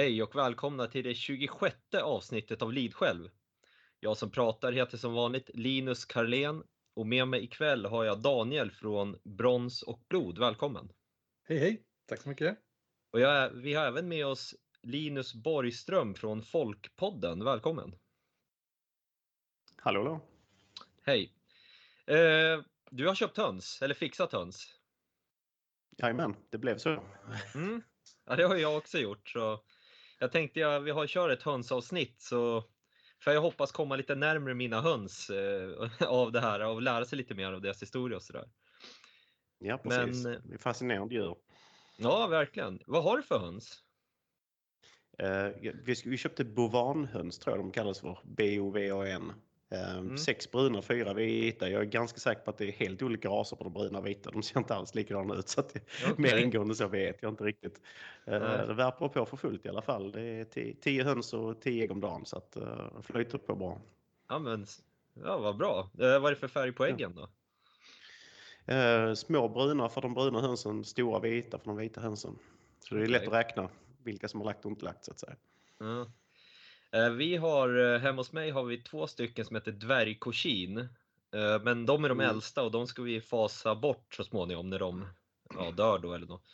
Hej och välkomna till det 26 avsnittet av Lidsjälv. Jag som pratar heter som vanligt Linus Karlén och med mig ikväll har jag Daniel från Brons och blod. Välkommen! Hej hej! Tack så mycket! Och jag, vi har även med oss Linus Borgström från Folkpodden. Välkommen! Hallå då! Hej! Eh, du har köpt höns, eller fixat höns? Jajamän, det blev så. Mm. Ja, det har jag också gjort. Så jag tänkte att vi har kört ett hönsavsnitt så för jag hoppas komma lite närmare mina höns eh, av det här och lära sig lite mer av deras historia och sådär. Ja precis, Men, det är fascinerande djur. Ja verkligen. Vad har du för höns? Eh, vi, vi köpte bovanhöns tror jag de kallas för, B-O-V-A-N. Ehm, mm. Sex bruna, fyra vita. Jag är ganska säker på att det är helt olika raser på de bruna och vita. De ser inte alls likadana ut. Så det, okay. Mer ingående så vet jag inte riktigt. Mm. Det värper på för fullt i alla fall. Det är tio höns och tio ägg om dagen så att det uh, flyter på bra. Ja, men, ja vad bra. Uh, vad är det för färg på äggen då? Uh, små bruna för de bruna hönsen, stora vita för de vita hönsen. Så det är okay. lätt att räkna vilka som har lagt och inte lagt så att säga. Mm. Eh, vi har, eh, hemma hos mig har vi två stycken som heter dvärgkorsin. Eh, men de är de mm. äldsta och de ska vi fasa bort så småningom när de ja, dör då eller något.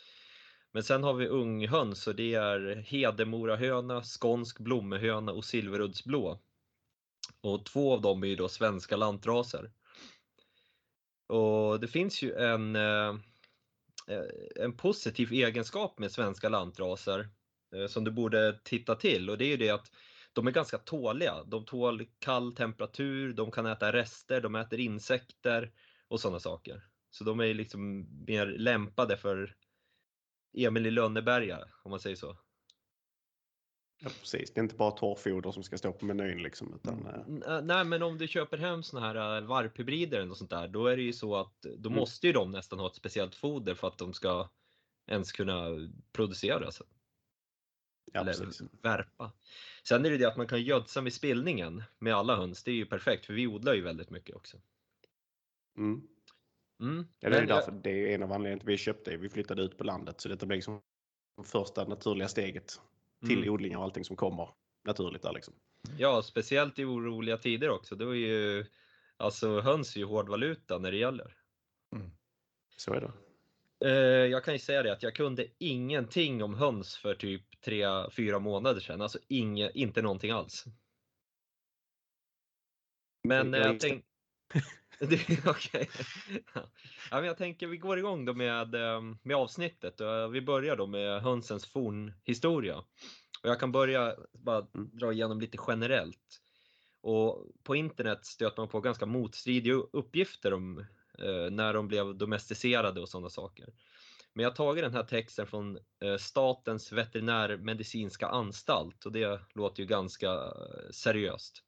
Men sen har vi unghöns och det är hedemorahöna, skånsk blommehöna och silveruddsblå. Och två av dem är ju då svenska lantraser. Och det finns ju en, en positiv egenskap med svenska lantraser som du borde titta till och det är ju det att de är ganska tåliga. De tål kall temperatur, de kan äta rester, de äter insekter och sådana saker. Så de är liksom mer lämpade för Emil i Lönneberga, om man säger så. Ja, precis. Det är inte bara torrfoder som ska stå på menyn. Liksom, utan... Eh, nej, men om du köper hem såna här eh, varphybrider eller sånt där, då är det ju så att då mm. måste ju de nästan ha ett speciellt foder för att de ska ens kunna producera. Ja, eller precis. värpa. Sen är det det att man kan gödsa med spillningen med alla höns. Det är ju perfekt för vi odlar ju väldigt mycket också. Mm. Mm. Ja, det, är därför, det är en av anledningarna till att vi köpte. Vi flyttade ut på landet så detta blir liksom första naturliga steget till mm. odlingar och allting som kommer naturligt där liksom. Ja, speciellt i oroliga tider också. Då är ju alltså höns är ju hårdvaluta när det gäller. Mm. Så är det. Eh, jag kan ju säga det att jag kunde ingenting om höns för typ 3-4 månader sedan. Alltså inge, inte någonting alls. Men jag, jag tänkte... Okej. ja, jag tänker vi går igång då med, eh, med avsnittet. Vi börjar då med hönsens fornhistoria. Och jag kan börja bara mm. dra igenom lite generellt. Och på internet stöter man på ganska motstridiga uppgifter om Eh, när de blev domesticerade och sådana saker. Men jag har tagit den här texten från eh, Statens veterinärmedicinska anstalt och det låter ju ganska eh, seriöst.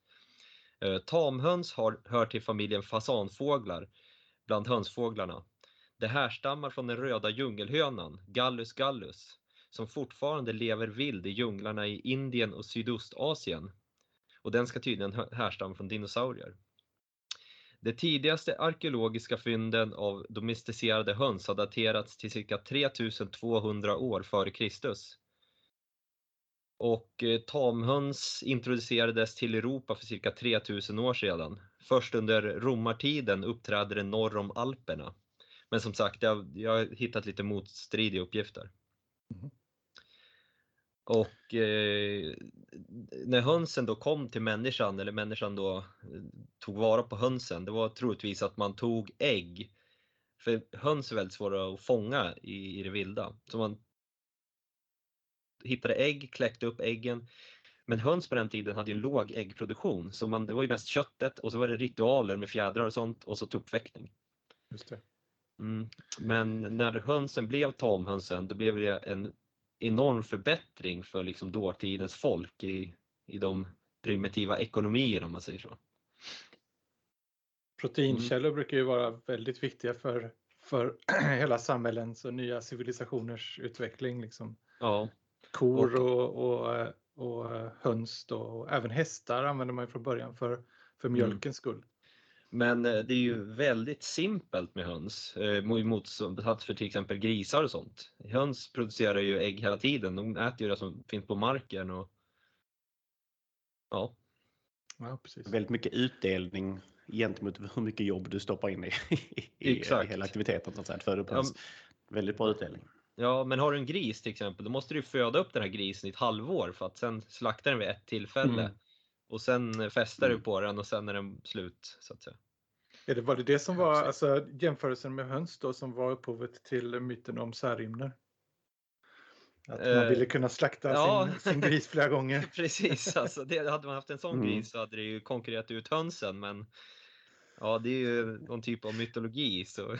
Tamhöns har, hör till familjen fasanfåglar bland hönsfåglarna. Det härstammar från den röda djungelhönan, Gallus gallus, som fortfarande lever vild i djunglarna i Indien och Sydostasien. Och den ska tydligen härstamma från dinosaurier. De tidigaste arkeologiska fynden av domesticerade höns har daterats till cirka 3200 år före Kristus. Och eh, tamhöns introducerades till Europa för cirka 3000 år sedan. Först under romartiden uppträder det norr om Alperna. Men som sagt, jag, jag har hittat lite motstridiga uppgifter. Mm. Och eh, när hönsen då kom till människan, eller människan då eh, tog vara på hönsen, det var troligtvis att man tog ägg. För höns är väldigt svåra att fånga i, i det vilda. Så man hittade ägg, kläckte upp äggen. Men höns på den tiden hade ju en låg äggproduktion, så man, det var ju mest köttet och så var det ritualer med fjädrar och sånt och så tuppfäktning. Just det. Mm. Men när hönsen blev tamhönsen, då blev det en enorm förbättring för liksom dåtidens folk i, i de primitiva ekonomierna om man säger så. Proteinkällor mm. brukar ju vara väldigt viktiga för, för hela samhällens och nya civilisationers utveckling. Liksom. Ja. Kor och, och, och höns då, och även hästar använder man från början för, för mm. mjölkens skull. Men eh, det är ju väldigt simpelt med höns eh, motsats för till exempel grisar och sånt. Höns producerar ju ägg hela tiden. De äter ju det som finns på marken och ja. Ja, precis. Väldigt mycket utdelning gentemot hur mycket jobb du stoppar in i, i, i hela aktiviteten. Så att säga. Ja, Väldigt bra utdelning. Ja, men har du en gris till exempel, då måste du föda upp den här grisen i ett halvår för att sen slakta den vid ett tillfälle. Mm. Och sen festar mm. du på den och sen är den slut så att säga. Är det, var det det som var alltså, jämförelsen med höns då som var upphovet till myten om särhimner? Att man uh, ville kunna slakta ja. sin, sin, gris flera gånger. Precis, alltså det, hade man haft en sån mm. gris så hade det ju konkurrerat ut hönsen men ja det är ju någon typ av mytologi. Så.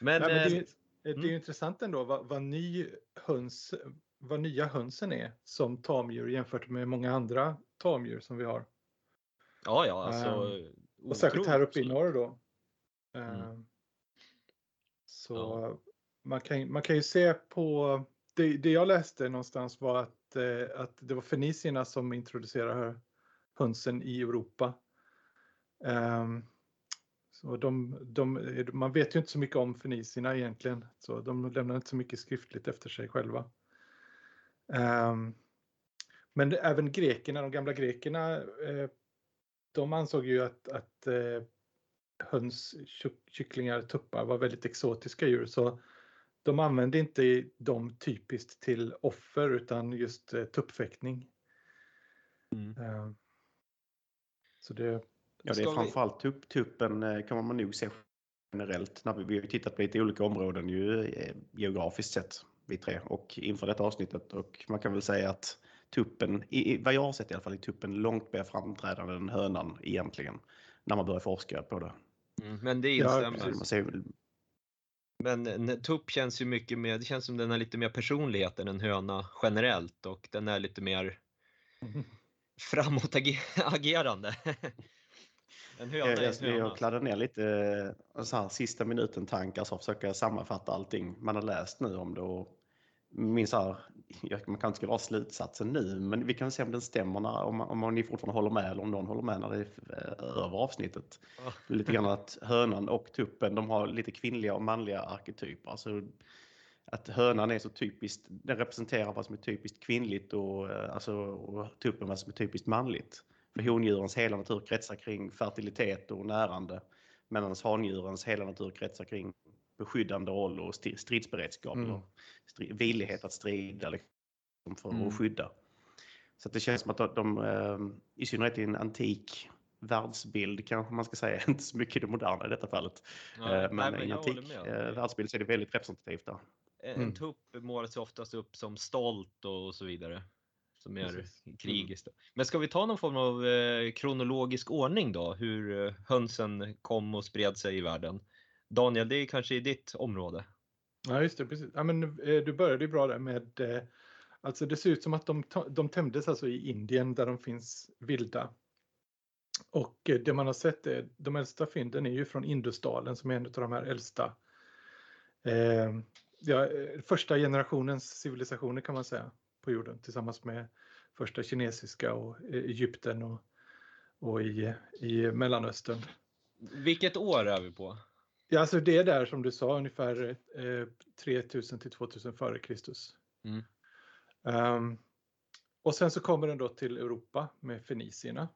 men, Nej, men det, är, det är mm. intressant ändå vad, vad, ny höns, vad nya hönsen är som tamdjur jämfört med många andra tamdjur som vi har. Ja, ja, alltså. Um, och särskilt här uppe i norr då. Mm. Um, så ja. man, kan, man kan ju se på, det, det jag läste någonstans var att, eh, att det var fenicierna som introducerade hönsen i Europa. Um, så de, de, man vet ju inte så mycket om fenicierna egentligen, så de lämnar inte så mycket skriftligt efter sig själva. Um, men även grekerna, de gamla grekerna, eh, de ansåg ju att, att eh, höns, kycklingar, tuppar var väldigt exotiska djur. Så de använde inte dem typiskt till offer utan just eh, tuppfäktning. Mm. Så det, ja, det är framförallt tupp, tuppen kan man nog se generellt. När vi, vi har tittat på lite olika områden ju, geografiskt sett, vi tre, och inför detta avsnittet. Och man kan väl säga att tuppen, i, vad jag har sett i alla fall, är tuppen långt mer framträdande än hönan egentligen. När man börjar forska på det. Mm, men det instämmer. Men en tupp känns ju mycket mer, det känns som den har lite mer personlighet än en höna generellt och den är lite mer framåtagerande. en höna jag, jag, jag kladdade ner lite eh, så här, sista minuten tankar så försöka sammanfatta allting man har läst nu om det och min så här, man kan inte skriva slutsatsen nu, men vi kan se om den stämmer när, om, om ni fortfarande håller med eller om någon håller med när det är eh, över avsnittet. Oh. Lite grann att hönan och tuppen, de har lite kvinnliga och manliga arketyper. Alltså att hönan är så typiskt, den representerar vad som är typiskt kvinnligt och, eh, alltså, och tuppen vad som är typiskt manligt. För hondjurens hela natur kretsar kring fertilitet och närande medan handjurens hela natur kretsar kring beskyddande roll och stridsberedskap. Mm. Och strid, villighet att strida liksom, för mm. att skydda. Så att det känns som att de, ehm, i synnerhet i en antik världsbild kanske man ska säga, inte så mycket det moderna i detta fallet. Ja, men, nej, men i en antik eh, världsbild så är det väldigt representativt där. En, mm. tupp målas oftast upp som stolt och så vidare. Som är Precis. krigiskt. Mm. Men ska vi ta någon form av eh, kronologisk ordning då? Hur eh, hönsen kom och spred sig i världen? Daniel, det är kanske i ditt område? Ja, just det. Precis. Ja, men, eh, du började ju bra där med eh, Alltså det ser ut som att de, de tämjdes alltså i Indien där de finns vilda. Och eh, det man har sett är, de äldsta fynden är ju från Indusdalen som är en av de här äldsta eh, ja, första generationens civilisationer kan man säga på jorden tillsammans med första kinesiska och Egypten och, och i, i Mellanöstern. Vilket år är vi på? Ja, alltså det är där som du sa ungefär eh, 3000 till 2000 före Kristus. Mm. Um, och sen så kommer den då till Europa med fenicierna.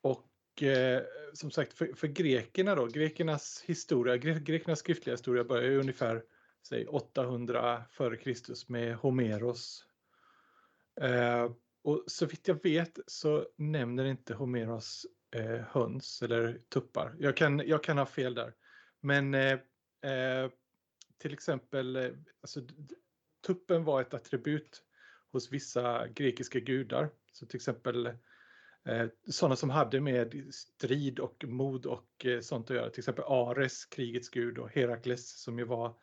Och eh, som sagt för, för, grekerna då, grekernas historia, gre grekernas skriftliga historia börjar ju ungefär säg 800 före Kristus med Homeros. Eh, och så vitt jag vet så nämner inte Homeros eh, höns eller tuppar. Jag kan, jag kan ha fel där. Men eh, eh, till exempel, eh, alltså, tuppen var ett attribut hos vissa grekiska gudar. Så till exempel eh, sådana som hade med strid och mod och eh, sånt att göra. Till exempel Ares, krigets gud, och Herakles som ju var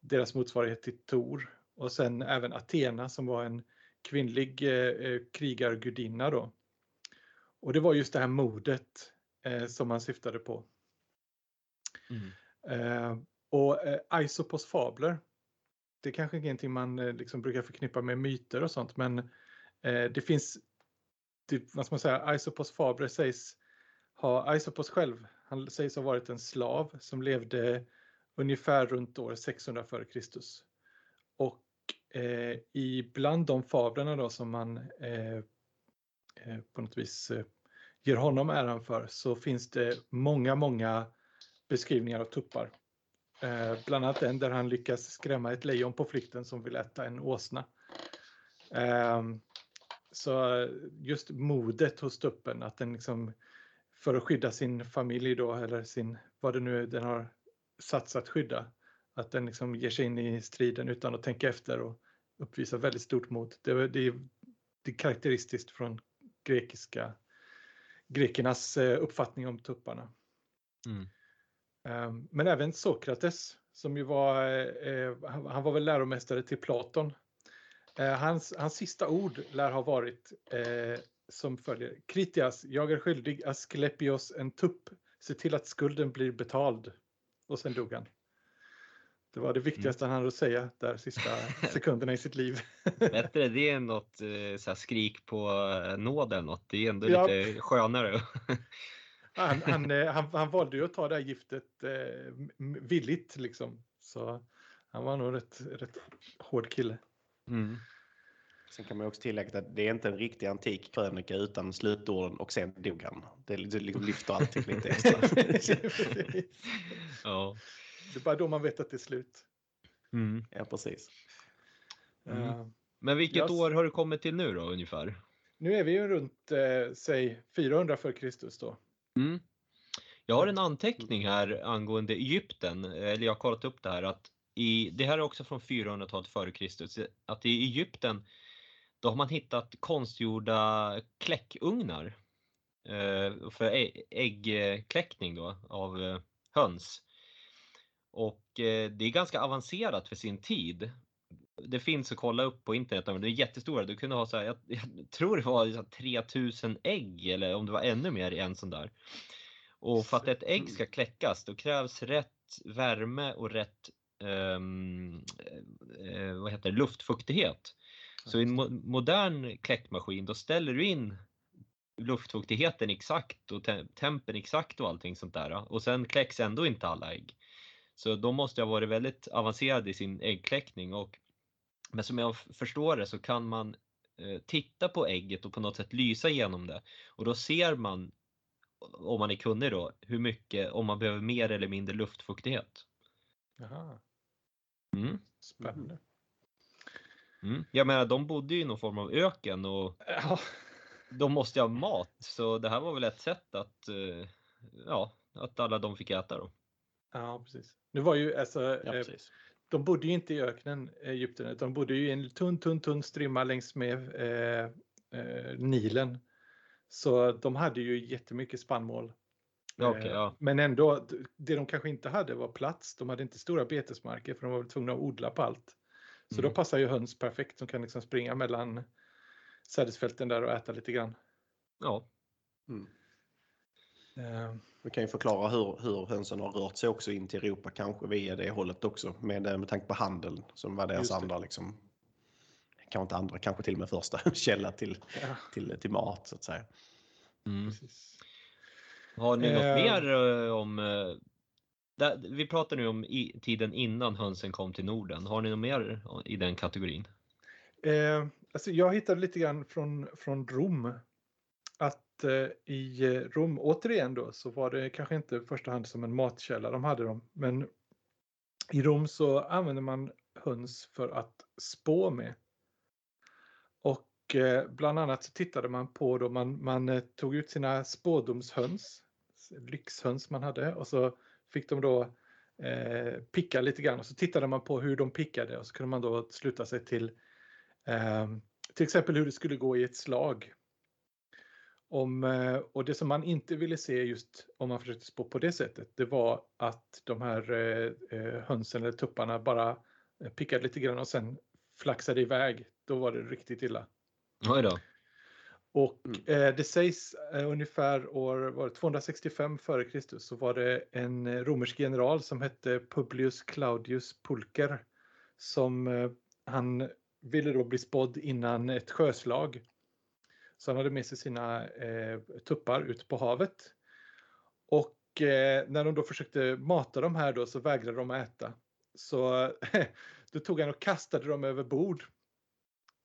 deras motsvarighet till Tor. Och sen även Athena som var en kvinnlig eh, eh, krigargudinna då. Och det var just det här modet eh, som man syftade på. Mm. Eh, och eh, Isopos fabler, det är kanske ingenting man eh, liksom brukar förknippa med myter och sånt, men eh, det finns, det, vad ska man säga, Isopos fabler sägs ha, Aisopos själv, han sägs ha varit en slav som levde ungefär runt år 600 f.Kr. Och eh, ibland de fablerna då som man eh, eh, på något vis eh, ger honom äran för så finns det många, många beskrivningar av tuppar. Eh, bland annat en där han lyckas skrämma ett lejon på flykten som vill äta en åsna. Eh, så just modet hos tuppen, att den liksom för att skydda sin familj då eller sin, vad det nu är den har satts att skydda, att den liksom ger sig in i striden utan att tänka efter och uppvisar väldigt stort mod. Det, det, det är karaktäristiskt från grekiska grekernas eh, uppfattning om tupparna. Mm. Ehm, men även Sokrates som ju var, eh, han var väl läromästare till Platon. Eh, hans, hans sista ord lär ha varit som följer. Kritias, jag är skyldig Asklepios en tupp. Se till att skulden blir betald. Och sen dog han. Det var det viktigaste mm. han hade att säga där sista sekunderna i sitt liv. Bättre det än något eh, så skrik på eh, nåd eller något. Det är ändå ja. lite skönare. han, han, eh, han, han, valde ju att ta det här giftet eh, villigt liksom. Så han var nog rätt, rätt hård kille. Mm. Sen kan man också tillägga att det är inte en riktig antik krönika utan slutorden och sen dog han. Det, liksom lyfter allting lite extra. ja. Det är bara då man vet att det är slut. Mm. Ja, precis. Mm. Uh, Men vilket yes. år har du kommit till nu då ungefär? Nu är vi ju runt, eh, säg 400 för Kristus då. Mm. Jag har en anteckning här angående Egypten, eller jag har kollat upp det här, att i, det här är också från 400-talet före Kristus, att i Egypten då har man hittat konstgjorda kläckugnar eh, för äggkläckning då av eh, höns. Och eh, det är ganska avancerat för sin tid. Det finns att kolla upp på internet, men det är jättestora. Du kunde ha så här, jag, jag tror det var 3000 ägg eller om det var ännu mer i en sån där. Och för att ett ägg ska kläckas då krävs rätt värme och rätt um, vad heter det, luftfuktighet. Så i en mo modern kläckmaskin då ställer du in luftfuktigheten exakt och te tempen exakt och allting sånt där. Och sen kläcks ändå inte alla ägg. Så de måste ha varit väldigt avancerade i sin äggkläckning. Och, men som jag förstår det så kan man eh, titta på ägget och på något sätt lysa igenom det. Och då ser man, om man är kunnig då, hur mycket, om man behöver mer eller mindre luftfuktighet. Jaha. Mm. Spännande. Mm. Jag menar, de bodde ju i någon form av öken och ja. de måste ha mat. Så det här var väl ett sätt att, eh, ja, att alla de fick äta då. Ja, precis. Nu var ju alltså, ja, eh, de bodde ju inte i öknen, Egypten, utan de bodde ju i en tunn, tunn, tunn strimma längs med eh, eh, Nilen. Så de hade ju jättemycket spannmål. Okay, ja. Eh, men ändå, det de kanske inte hade var plats. De hade inte stora betesmarker för de var tvungna att odla på allt. Så mm. då passar ju höns perfekt. De kan liksom springa mellan sädesfälten där och äta lite grann. Ja. Mm. Uh, vi kan ju förklara hur, hur hönsen har rört sig också in till Europa, kanske via det hållet också, med, eh, med tanke på handeln som var deras andra, liksom, kanske inte andra, kanske till och med första källa till, ja. till, till mat så att säga. Mm. Har ni något uh, mer uh, om vi pratar nu om i, tiden innan hönsen kom till Norden. Har ni något mer i den kategorin? Eh, alltså jag hittade lite grann från, från Rom. Att eh, Eh, i Rom, återigen då, så var det kanske inte i första hand som en matkälla de hade dem. Men i Rom så använde man höns för att spå med. Och eh, bland annat så tittade man på då man, man eh, tog ut sina spådomshöns, lyxhöns man hade och så fick de då eh, picka lite grann och så tittade man på hur de pickade och så kunde man då sluta sig till eh, till exempel hur det skulle gå i ett slag. Om, eh, och det som man inte ville se just om man försökte spå på det sättet, det var att de här eh, eh hönsen eller tupparna bara eh, pickade lite grann och sen flaxade iväg. Då var det riktigt illa. Oj då. Och mm. eh, det sägs eh, ungefär år var 265 f.Kr. så var det en romersk general som hette Publius Claudius Pulcher som eh, han ville då bli spådd innan ett sjöslag. Så han hade med sig sina eh, tuppar ut på havet. Och eh, när de då försökte mata de här då så vägrade de äta. Så då tog han och kastade dem över bord.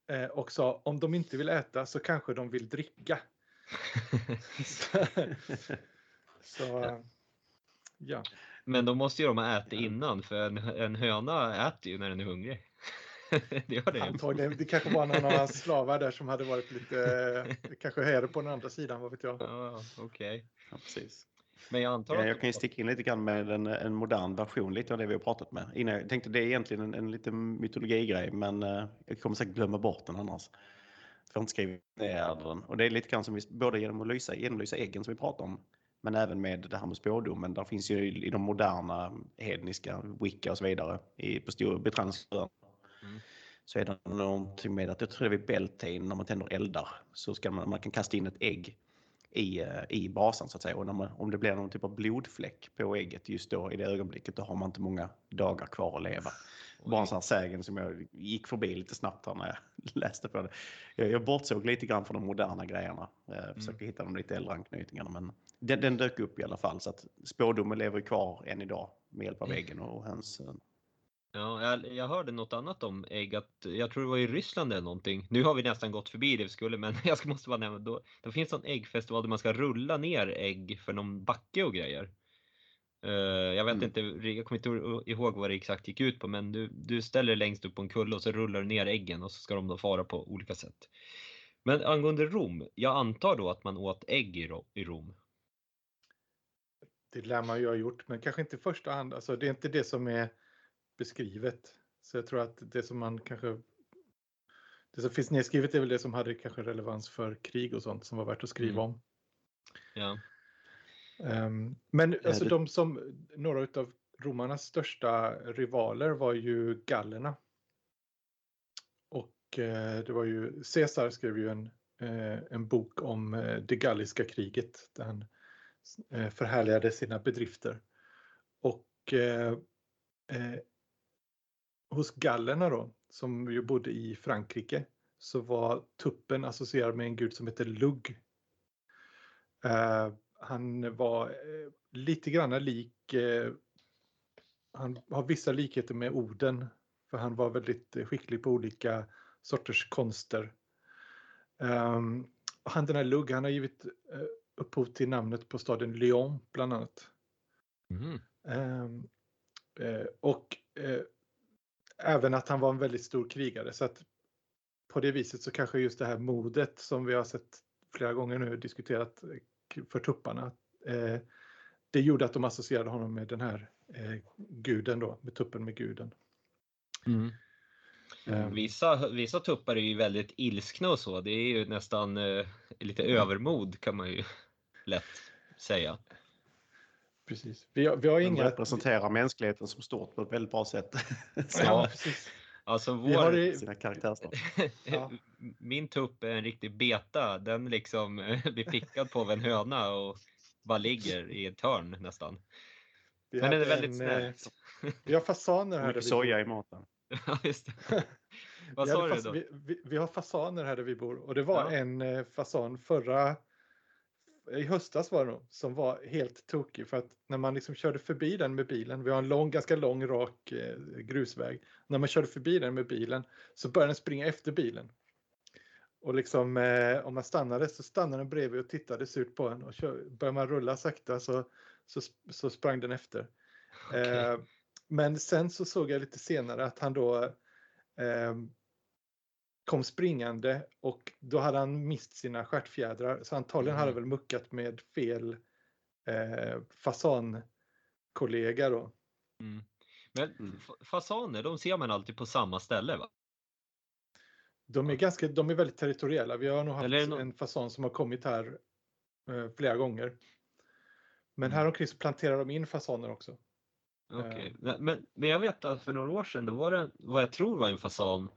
Eh, och sa om de inte vill äta så kanske de vill dricka. så, så, ja. Men då måste ju de ha ätit innan för en, en höna äter ju när den är hungrig. det gör det Antagligen. Det kanske var någon av hans slavar där som hade varit lite, kanske här på den andra sidan, vad vet jag. Ja, Okej. Okay. Ja, precis. Men jag antar att... Jag kan ju sticka in lite grann med en, en modern version lite av det vi har pratat med. Innan, jag tänkte det är egentligen en, en liten mytologigrej men uh, jag kommer säkert glömma bort den annars. För jag har inte skrivit ner den. Och det är lite grann som vi, både genom att lysa, genomlysa äggen som vi pratar om men även med det här med spådomen. Där finns ju i de moderna hedniska, wicca och så vidare i, på stor betränsrön. Mm. Så är det någonting med att jag tror det är vid Beltane när man tänder eldar så ska man, man kan kasta in ett ägg i, eh, i brasan så att säga. Och man, om det blir någon typ av blodfläck på ägget just då i det ögonblicket då har man inte många dagar kvar att leva. Bara en sån här sägen som jag gick förbi lite snabbt här när jag läste på det. Jag, jag bortsåg lite grann från de moderna grejerna. Jag mm. försökte mm. hitta de lite äldre anknytningarna men den, den, dök upp i alla fall så att spådomen lever kvar än idag med hjälp av mm. äggen och höns. Ja, jag, jag, hörde något annat om ägg, att jag tror det var i Ryssland eller någonting. Nu har vi nästan gått förbi det vi skulle, men jag måste bara nämna, då, då finns det en äggfestival där man ska rulla ner ägg för någon backe och grejer. Uh, jag vet mm. inte, jag kommer inte ihåg vad det exakt gick ut på, men du, du ställer längst upp på en kulle och så rullar du ner äggen och så ska de då fara på olika sätt. Men angående Rom, jag antar då att man åt ägg i Rom? Det lär man ju ha gjort, men kanske inte i första hand. Alltså, det är inte det som är beskrivet. Så jag tror att det som man kanske det som finns nedskrivet är väl det som hade kanske relevans för krig och sånt som var värt att skriva mm. om. Ja. Um, men alltså de som, några av romarnas största rivaler var ju gallerna. Och eh, det var ju, Caesar skrev ju en, eh, en bok om eh, det galliska kriget där han förhärligade sina bedrifter. Och hos gallerna då, som ju bodde i Frankrike, så var tuppen associerad med en gud som heter Lugg. Uh, han var uh, lite grann lik, uh, han har vissa likheter med Oden, för han var väldigt skicklig på olika sorters konster. Um, han den här Lugg, han har givit upphov till namnet på staden Lyon bland annat. Mm. Och även att han var en väldigt stor krigare. Så att på det viset så kanske just det här modet som vi har sett flera gånger nu diskuterat eh, för tupparna. Eh, det gjorde att de associerade honom med den här eh, guden då, med tuppen med guden. Mm. Mm. Vissa, vissa tuppar är ju väldigt ilskna och så. Det är ju nästan eh, lite övermod kan man ju lätt säga. Precis. Vi har, vi har inga... De representerar mänskligheten som stort på ett väldigt bra sätt. ja, precis. Alltså vår... har sina ja. Min tupp är en riktig beta. Den liksom blir pickad på av en höna och bara ligger i ett hörn nästan. Vi Men den är väldigt snäll. Eh, vi har fasaner här. Mycket soja i maten. ja, just det. Vad sa du då? Vi, vi, vi, har fasaner här där vi bor och det var ja. en eh, fasan förra i höstas var det nog, som var helt tokig för att när man liksom körde förbi den med bilen, vi har en lång, ganska lång rak eh, grusväg, när man körde förbi den med bilen så började den springa efter bilen. Och liksom eh, om man stannade så stannade den bredvid och tittade surt på en och kör, började man rulla sakta så, så, så sprang den efter. Okay. Eh, men sen så såg jag lite senare att han då eh, kom springande och då hade han mist sina stjärtfjädrar så antagligen mm. hade väl muckat med fel eh, fasankollega då. Mm. Men mm. fasaner, de ser man alltid på samma ställe va? De är, ganska, de är väldigt territoriella. Vi har nog haft no en fasan som har kommit här eh, flera gånger. Men mm. här omkring så planterar de in fasaner också. Okej, okay. eh. men, men jag vet att för några år sedan då var det vad jag tror var en fasan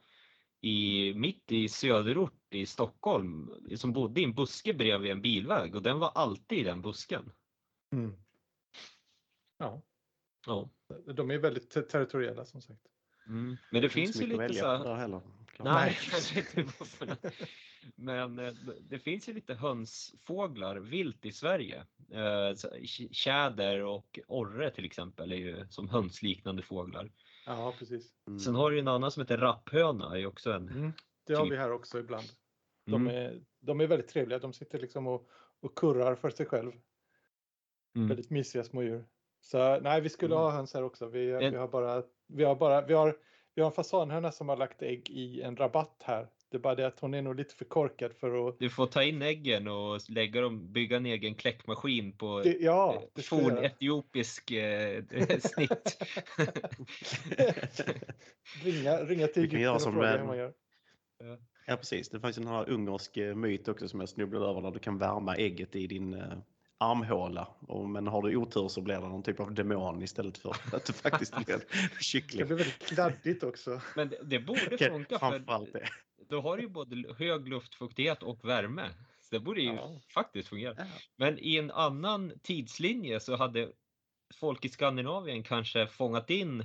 i, mitt i söderort i Stockholm som bodde i en buske bredvid en bilväg och den var alltid i den busken. Mm. Ja. ja. De är väldigt territoriella som sagt. Mm. Men det, det finns ju lite så här... Nej, Men eh, det finns ju lite hönsfåglar vilt i Sverige. Eh, tjäder och orre till exempel är ju som hönsliknande fåglar. Ja, precis. Mm. Sen har du en annan som heter rapphöna. Är också en mm, det har typ. vi här också ibland. De, mm. är, de är väldigt trevliga. De sitter liksom och, och kurrar för sig själv. Mm. Väldigt mysiga små djur. Så nej, vi skulle mm. ha höns här också. Vi, en... vi har bara, vi har bara, vi har, vi har en fasanhöna som har lagt ägg i en rabatt här. Det är bara det att hon är nog lite för korkad för att... Du får ta in äggen och lägga dem, bygga en egen kläckmaskin på det, ja, det forn etiopisk eh, snitt. ringa, ringa till Egypten och fråga hur man gör. Ja precis, det finns en här ungersk eh, myt också som jag snubblade över där du kan värma ägget i din eh, armhåla. Och, men har du otur så blir det någon typ av demon istället för att det faktiskt blir kyckling. Det blir väldigt kladdigt också. Men det, det borde funka för det. Då har du ju både hög luftfuktighet och värme. Så det borde ju ja. faktiskt fungera. Ja. Men i en annan tidslinje så hade folk i Skandinavien kanske fångat in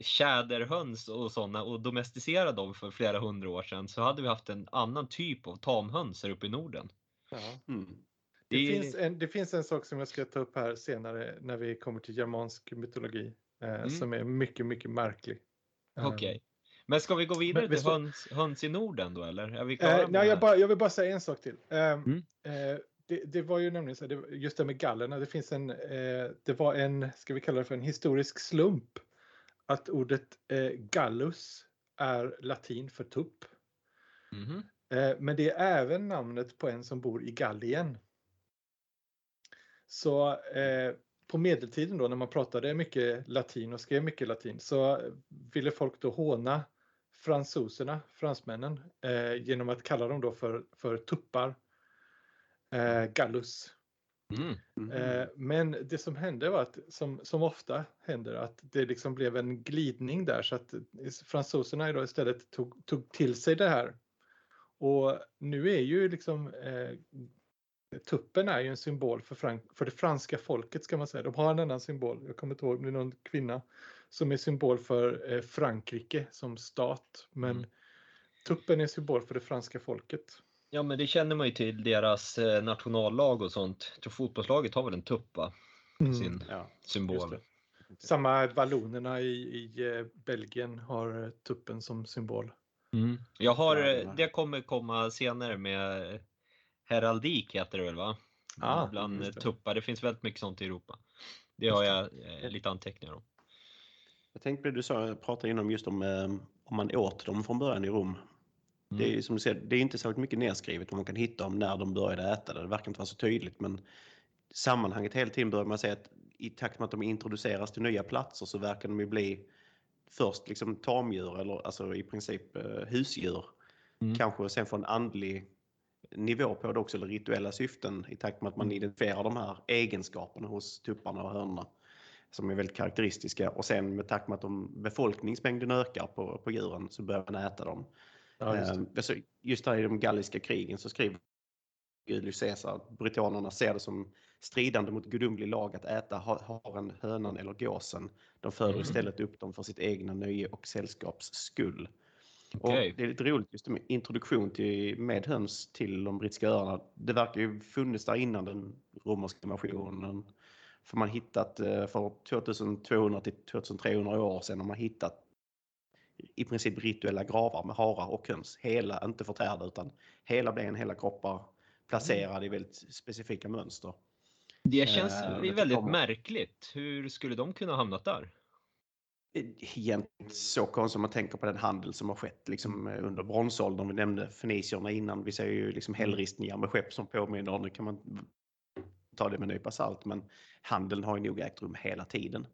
tjäderhöns och sådana och domesticerat dem för flera hundra år sedan så hade vi haft en annan typ av tamhöns här uppe i Norden. Ja. Mm. Det, det, finns en, det finns en sak som jag ska ta upp här senare när vi kommer till germansk mytologi eh, mm. som är mycket, mycket märklig. Okej. Okay. Men ska vi gå vidare men, till höns, höns i Norden då eller? Är vi eh, nej, jag, bara, jag vill bara säga en sak till. Eh, mm. eh, det, det, var ju nämligen så, det, just det med gallerna, det finns en, eh, det var en, ska vi kalla det för en historisk slump att ordet eh, gallus är latin för tupp. Mm. Men det är även namnet på en som bor i Gallien. Så på medeltiden då när man pratade mycket latin och skrev mycket latin så ville folk då håna fransoserna, fransmännen, eh, genom att kalla dem då för, för tuppar. Eh, gallus. Mm. Mm. Men det som hände var att, som, som ofta händer, att det liksom blev en glidning där så att fransoserna då istället tog, tog till sig det här. Och nu är ju liksom eh, tuppen är ju en symbol för, Frank för det franska folket ska man säga. De har en annan symbol, jag kommer inte ihåg, det är någon kvinna som är symbol för eh, Frankrike som stat. Men mm. tuppen är symbol för det franska folket. Ja, men det känner man ju till deras eh, nationallag och sånt. Jag tror fotbollslaget har väl en tupp va? Mm. Sin ja, symbol. Samma vallonerna i, i eh, Belgien har eh, tuppen som symbol. Mm. Jag har, det kommer komma senare med heraldik heter det väl va? Ah, Bland det. tuppar. Det finns väldigt mycket sånt i Europa. Det har jag lite anteckningar om. Jag tänkte på det du sa, pratade innan just om om man åt dem från början i Rom. Det är mm. som du säger, det är inte så mycket nedskrivet vad man kan hitta om när de började äta det. Det verkar inte vara så tydligt men sammanhanget hela tiden börjar man säga att i takt med att de introduceras till nya platser så verkar de ju bli först liksom tamdjur eller alltså i princip eh, husdjur. Mm. Kanske sen få en andlig nivå på det också eller rituella syften i takt med att man mm. identifierar de här egenskaperna hos tupparna och hönorna som är väldigt karaktäristiska och sen med takt med att de, befolkningsmängden ökar på, på djuren så börjar man äta dem. Ja, just, ehm, alltså, just där i de galliska krigen så skriver Julius Caesar att britannierna ser det som stridande mot gudomlig lag att äta haren, hönan eller gåsen. De föder mm. istället upp dem för sitt egna nöje och sällskaps skull. Okay. Och det är lite roligt just med introduktion till, med höns till de brittiska öarna. Det verkar ju funnits där innan den romerska invasionen. För man hittat eh, för 2200 till 2300 år sedan har man hittat i princip rituella gravar med harar och höns. Hela, inte förtärda utan hela ben, hela kroppar placerade i väldigt specifika mönster. Det känns äh, väldigt märkligt. Hur skulle de kunna hamnat där? Egentligen så konstigt om man tänker på den handel som har skett liksom, under bronsåldern. Vi nämnde fenicierna innan. Vi ser ju liksom hällristningar med skepp som påminner. Nu kan man ta det med en nypa salt men handeln har ju nog ägt rum hela tiden.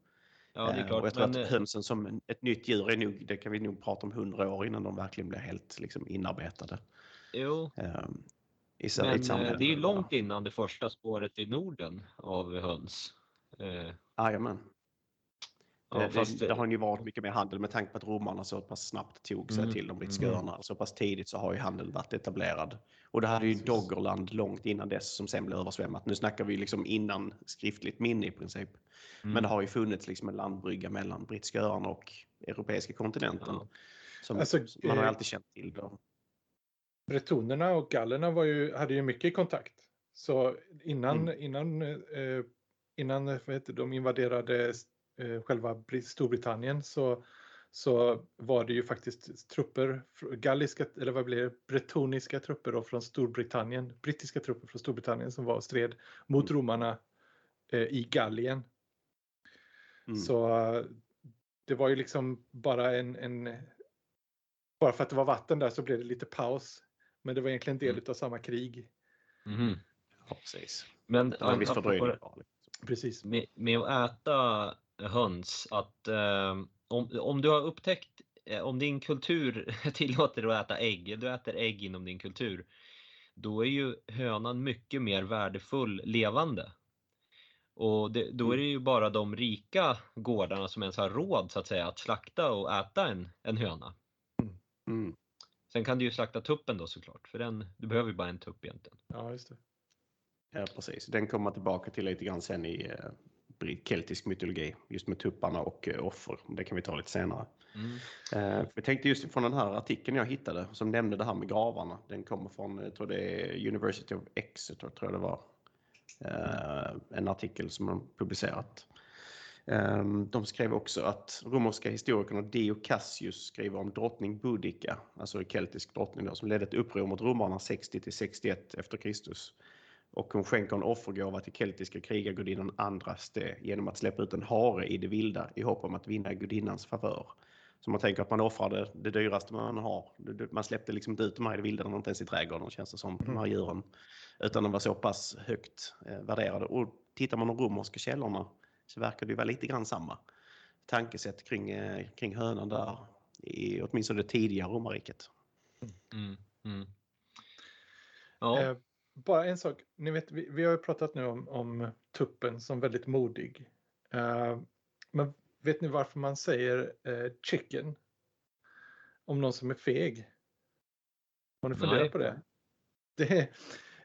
Ja, det är eh, klart. Och jag tror men... att eh, hönsen som ett nytt djur är nog, det kan vi nog prata om hundra år innan de verkligen blir helt liksom, inarbetade. Jo. Um, i, men i det är ju långt innan det första spåret i Norden av höns. Jajamän. Ja, det, det, det, har ju varit mycket mer handel med tanke på att romarna så pass snabbt tog sig mm. till de brittiska mm. öarna. Så pass tidigt så har ju handeln varit etablerad. Och det hade ju Doggerland långt innan dess som sen blev översvämmat. Nu snackar vi liksom innan skriftligt minne i princip. Mm. Men det har ju funnits liksom en landbrygga mellan brittiska öarna och europeiska kontinenten. Ja. Som, alltså, man har eh, alltid känt till. Då. bretonerna och gallerna var ju, hade ju mycket kontakt. Så innan, mm. innan, eh, innan vad heter, de invaderade eh, själva Storbritannien så, så var det ju faktiskt trupper, galliska, eller vad blir det, bretoniska trupper då från Storbritannien, brittiska trupper från Storbritannien som var och stred mot mm. romarna eh, i Gallien. Mm. Så det var ju liksom bara en, en, bara för att det var vatten där så blev det lite paus. Men det var egentligen en del mm. av samma krig. Mm. Ja, precis. Men ja, viss fördröjning. Precis. Med, med att äta höns, att eh, om, om du har upptäckt, eh, om din kultur tillåter dig att äta ägg, du äter ägg inom din kultur, då är ju hönan mycket mer värdefull levande. Och det, då är mm. det ju bara de rika gårdarna som ens har råd så att säga att slakta och äta en, en höna. Mm. Sen kan du ju slakta tuppen då såklart, för den, du behöver ju bara en tupp egentligen. Ja, just det. Ja, precis. Den kommer tillbaka till lite grann sen i eh, keltisk mytologi, just med tupparna och eh, offer. Det kan vi ta lite senare. Mm. Eh, jag tänkte just från den här artikeln jag hittade som nämnde det här med gravarna. Den kommer från, jag tror det är University of Exeter, tror jag det var. Eh, en artikel som de publicerat. Ehm, de skrev också att romerska historikern Dio Cassius skriver om drottning Boudica, alltså en keltisk drottning då, som ledde ett uppror mot romarna 60 till 61 efter Kristus. Och hon skänker en offergåva till keltiska krigargudinnan Andraste genom att släppa ut en hare i det vilda i hopp om att vinna gudinnans favör. Så man tänker att man offrade det dyraste man har. Man släppte liksom inte ut de här i det vilda, de inte ens i trädgården känns det som, mm. de här djuren. Utan de var så pass högt eh, värderade. Och tittar man de romerska källorna så verkar det vara lite grann samma tankesätt kring, eh, kring hönan där i åtminstone det tidiga romarriket. Mm, mm. Ja. Bara en sak, ni vet, vi, vi har ju pratat nu om, om tuppen som väldigt modig. Eh, men vet ni varför man säger eh, chicken? Om någon som är feg? Har ni funderat på det? det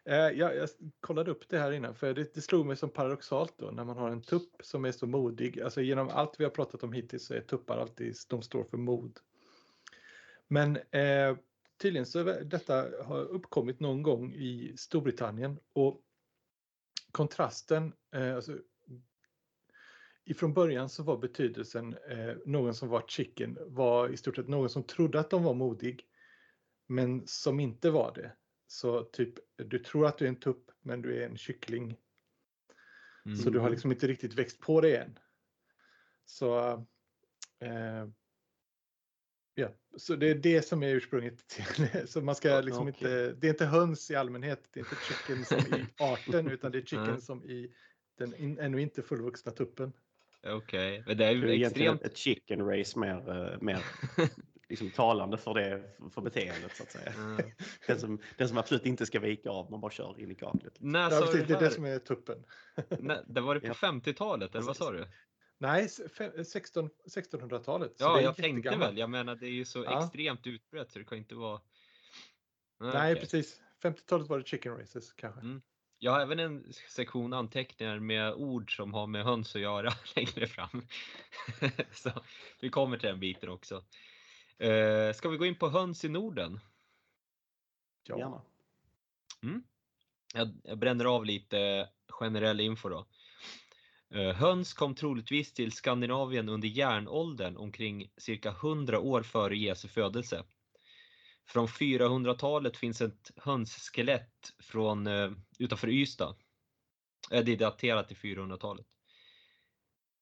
Eh, jag, jag kollade upp det här innan för det, det slog mig som paradoxalt då när man har en tupp som är så modig. Alltså genom allt vi har pratat om hittills så är tuppar alltid, de står för mod. Men tydligen så detta har uppkommit någon gång i Storbritannien och kontrasten, eh, alltså, ifrån början så var betydelsen eh, någon som var chicken var i stort sett någon som trodde att de var modig men som inte var det. Så typ, du tror att du är en tupp men du är en kyckling. Mm. Så du har mm. liksom inte riktigt växt på det än. Så, eh, ja. så det är det som är ursprunget till Så man ska liksom okay. inte, det är inte höns i allmänhet, det är inte chicken som i arten utan det är chicken som i den in, ännu inte fullvuxna tuppen. Okej, okay. men det är ju det är extremt... ett chicken race mer, uh, mer liksom talande för det för beteendet så att säga. Mm. Den, som, den som absolut inte ska vika av, man bara kör in i kaklet. När ja, det, det är det som är tuppen. Nej, det var det på ja. 50-talet eller vad sa du? Nej, 16, 1600-talet. Ja, jag tänkte väl. Jag menar, det är ju så ja. extremt utbrett så det kan inte vara. Nej, Nej precis. 50-talet var det chicken races kanske. Mm. Jag har även en sektion anteckningar med ord som har med höns att göra längre fram. så vi kommer till den biten också. Eh, ska vi gå in på höns i Norden? Ja. Mm. Jag, jag bränner av lite generell info då. Eh, Höns kom troligtvis till Skandinavien under järnåldern omkring cirka 100 år före Jesu födelse. Från 400-talet finns ett hönsskelett från, eh, utanför Ystad. Eh, det är daterat till 400-talet.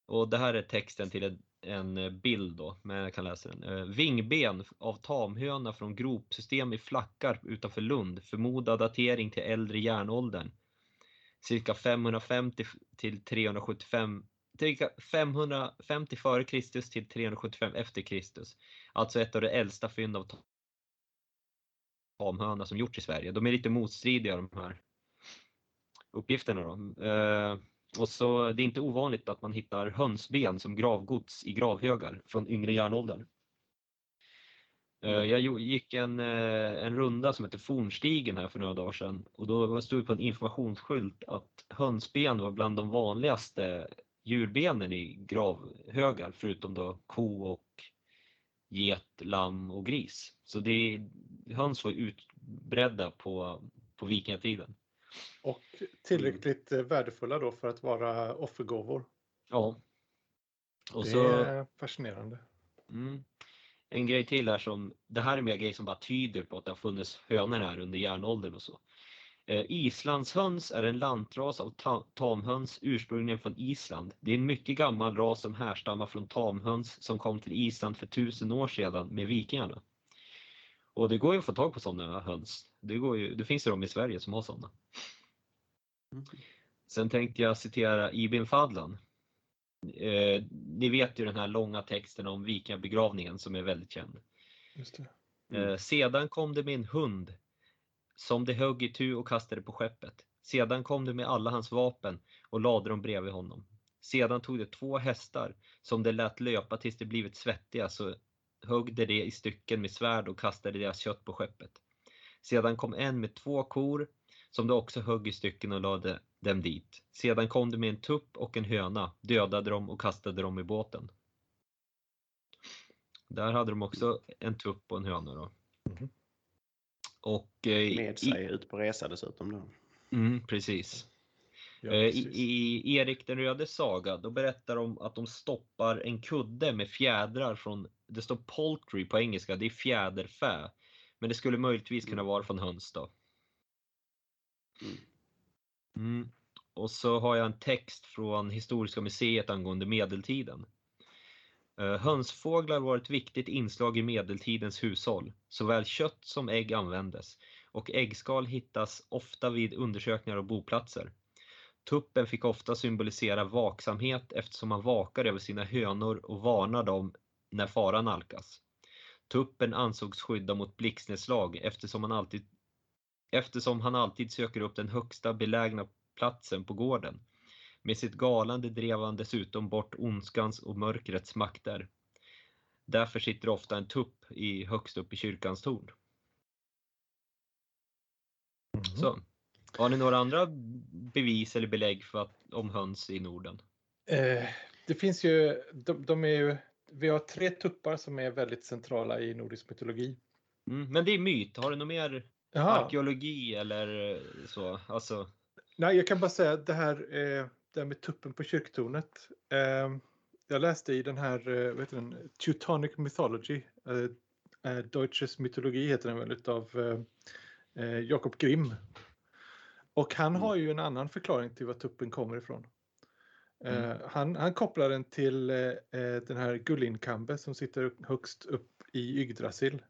Och det här är texten till en bild då, men jag kan läsa den. Vingben av tamhöna från gropsystem i Flackar utanför Lund, förmodad datering till äldre järnåldern. Cirka 550 till 375 cirka 550 före Kristus till 375 efter Kristus. Alltså ett av de äldsta fynd av tamhöna som gjorts i Sverige. De är lite motstridiga de här uppgifterna. Då. Eh, och så det är inte ovanligt att man hittar hönsben som gravgods i gravhögar från yngre järnåldern. Eh, jag gick en, eh, en runda som heter Fornstigen här för några dagar sedan och då stod det på en informationsskylt att hönsben var bland de vanligaste djurbenen i gravhögar förutom då ko och get, lamm och gris. Så det, höns var ut, förberedda på, på vikingatiden. Och tillräckligt mm. värdefulla då för att vara offergåvor. Ja. Och det så, är fascinerande. Mm, en grej till här som, det här är mer grej som bara tyder på att det har funnits hönor här under järnåldern och så. Eh, islandshöns är en lantras av ta tamhöns ursprungligen från Island. Det är en mycket gammal ras som härstammar från tamhöns som kom till Island för tusen år sedan med vikingarna. Och det går ju att få tag på sådana höns. Det, går ju, det finns ju de i Sverige som har sådana. Mm. Sen tänkte jag citera Ibn Fadlan. Eh, ni vet ju den här långa texten om vikingabegravningen som är väldigt känd. Mm. Eh, sedan kom det med en hund som det högg i tu och kastade på skeppet. Sedan kom det med alla hans vapen och lade dem bredvid honom. Sedan tog det två hästar som det lät löpa tills de blivit svettiga så högg det det i stycken med svärd och kastade deras kött på skeppet. Sedan kom en med två kor som det också högg i stycken och lade dem dit. Sedan kom det med en tupp och en höna, dödade dem och kastade dem i båten. Där hade de också en tupp och en höna. Då. Mm. Och, eh, med sig i, ut på resa dessutom. Då. Mm, precis. Ja, eh, I, I, Erik den rödes saga då berättar de att de stoppar en kudde med fjädrar från, det står poultry på engelska, det är fjäderfä. Men det skulle möjligtvis kunna vara från höns då. Mm. mm. Och så har jag en text från Historiska museet angående medeltiden. Eh, hönsfåglar var ett viktigt inslag i medeltidens hushåll. Såväl kött som ägg användes och äggskal hittas ofta vid undersökningar av boplatser. Tuppen fick ofta symbolisera vaksamhet eftersom man vakar över sina hönor och varnar dem när faran nalkas. Tuppen ansågs skydda mot blixtnedslag eftersom man alltid, eftersom han alltid söker upp den högsta belägna platsen på gården. Med sitt galande drev han dessutom bort ondskans och mörkrets makter. Därför sitter ofta en tupp i, högst upp i kyrkans torn. Mm. Så. Har ni några andra bevis eller belägg för att, om höns i Norden? Eh, det finns ju, de, de, är ju, vi har tre tuppar som är väldigt centrala i nordisk mytologi. Mm, men det är myt, har du något mer Aha. arkeologi eller så? Alltså... Nej, jag kan bara säga det här eh, det här med tuppen på kyrktornet. Eh, jag läste i den här, eh, vet du, Teutonic Mythology, eh, Deutsches Mythologi heter den väl, utav Jakob Grimm. Och han har ju en annan förklaring till var tuppen kommer ifrån. Mm. Han, han kopplar den till den här Gullinkambe som sitter högst upp i Yggdrasil.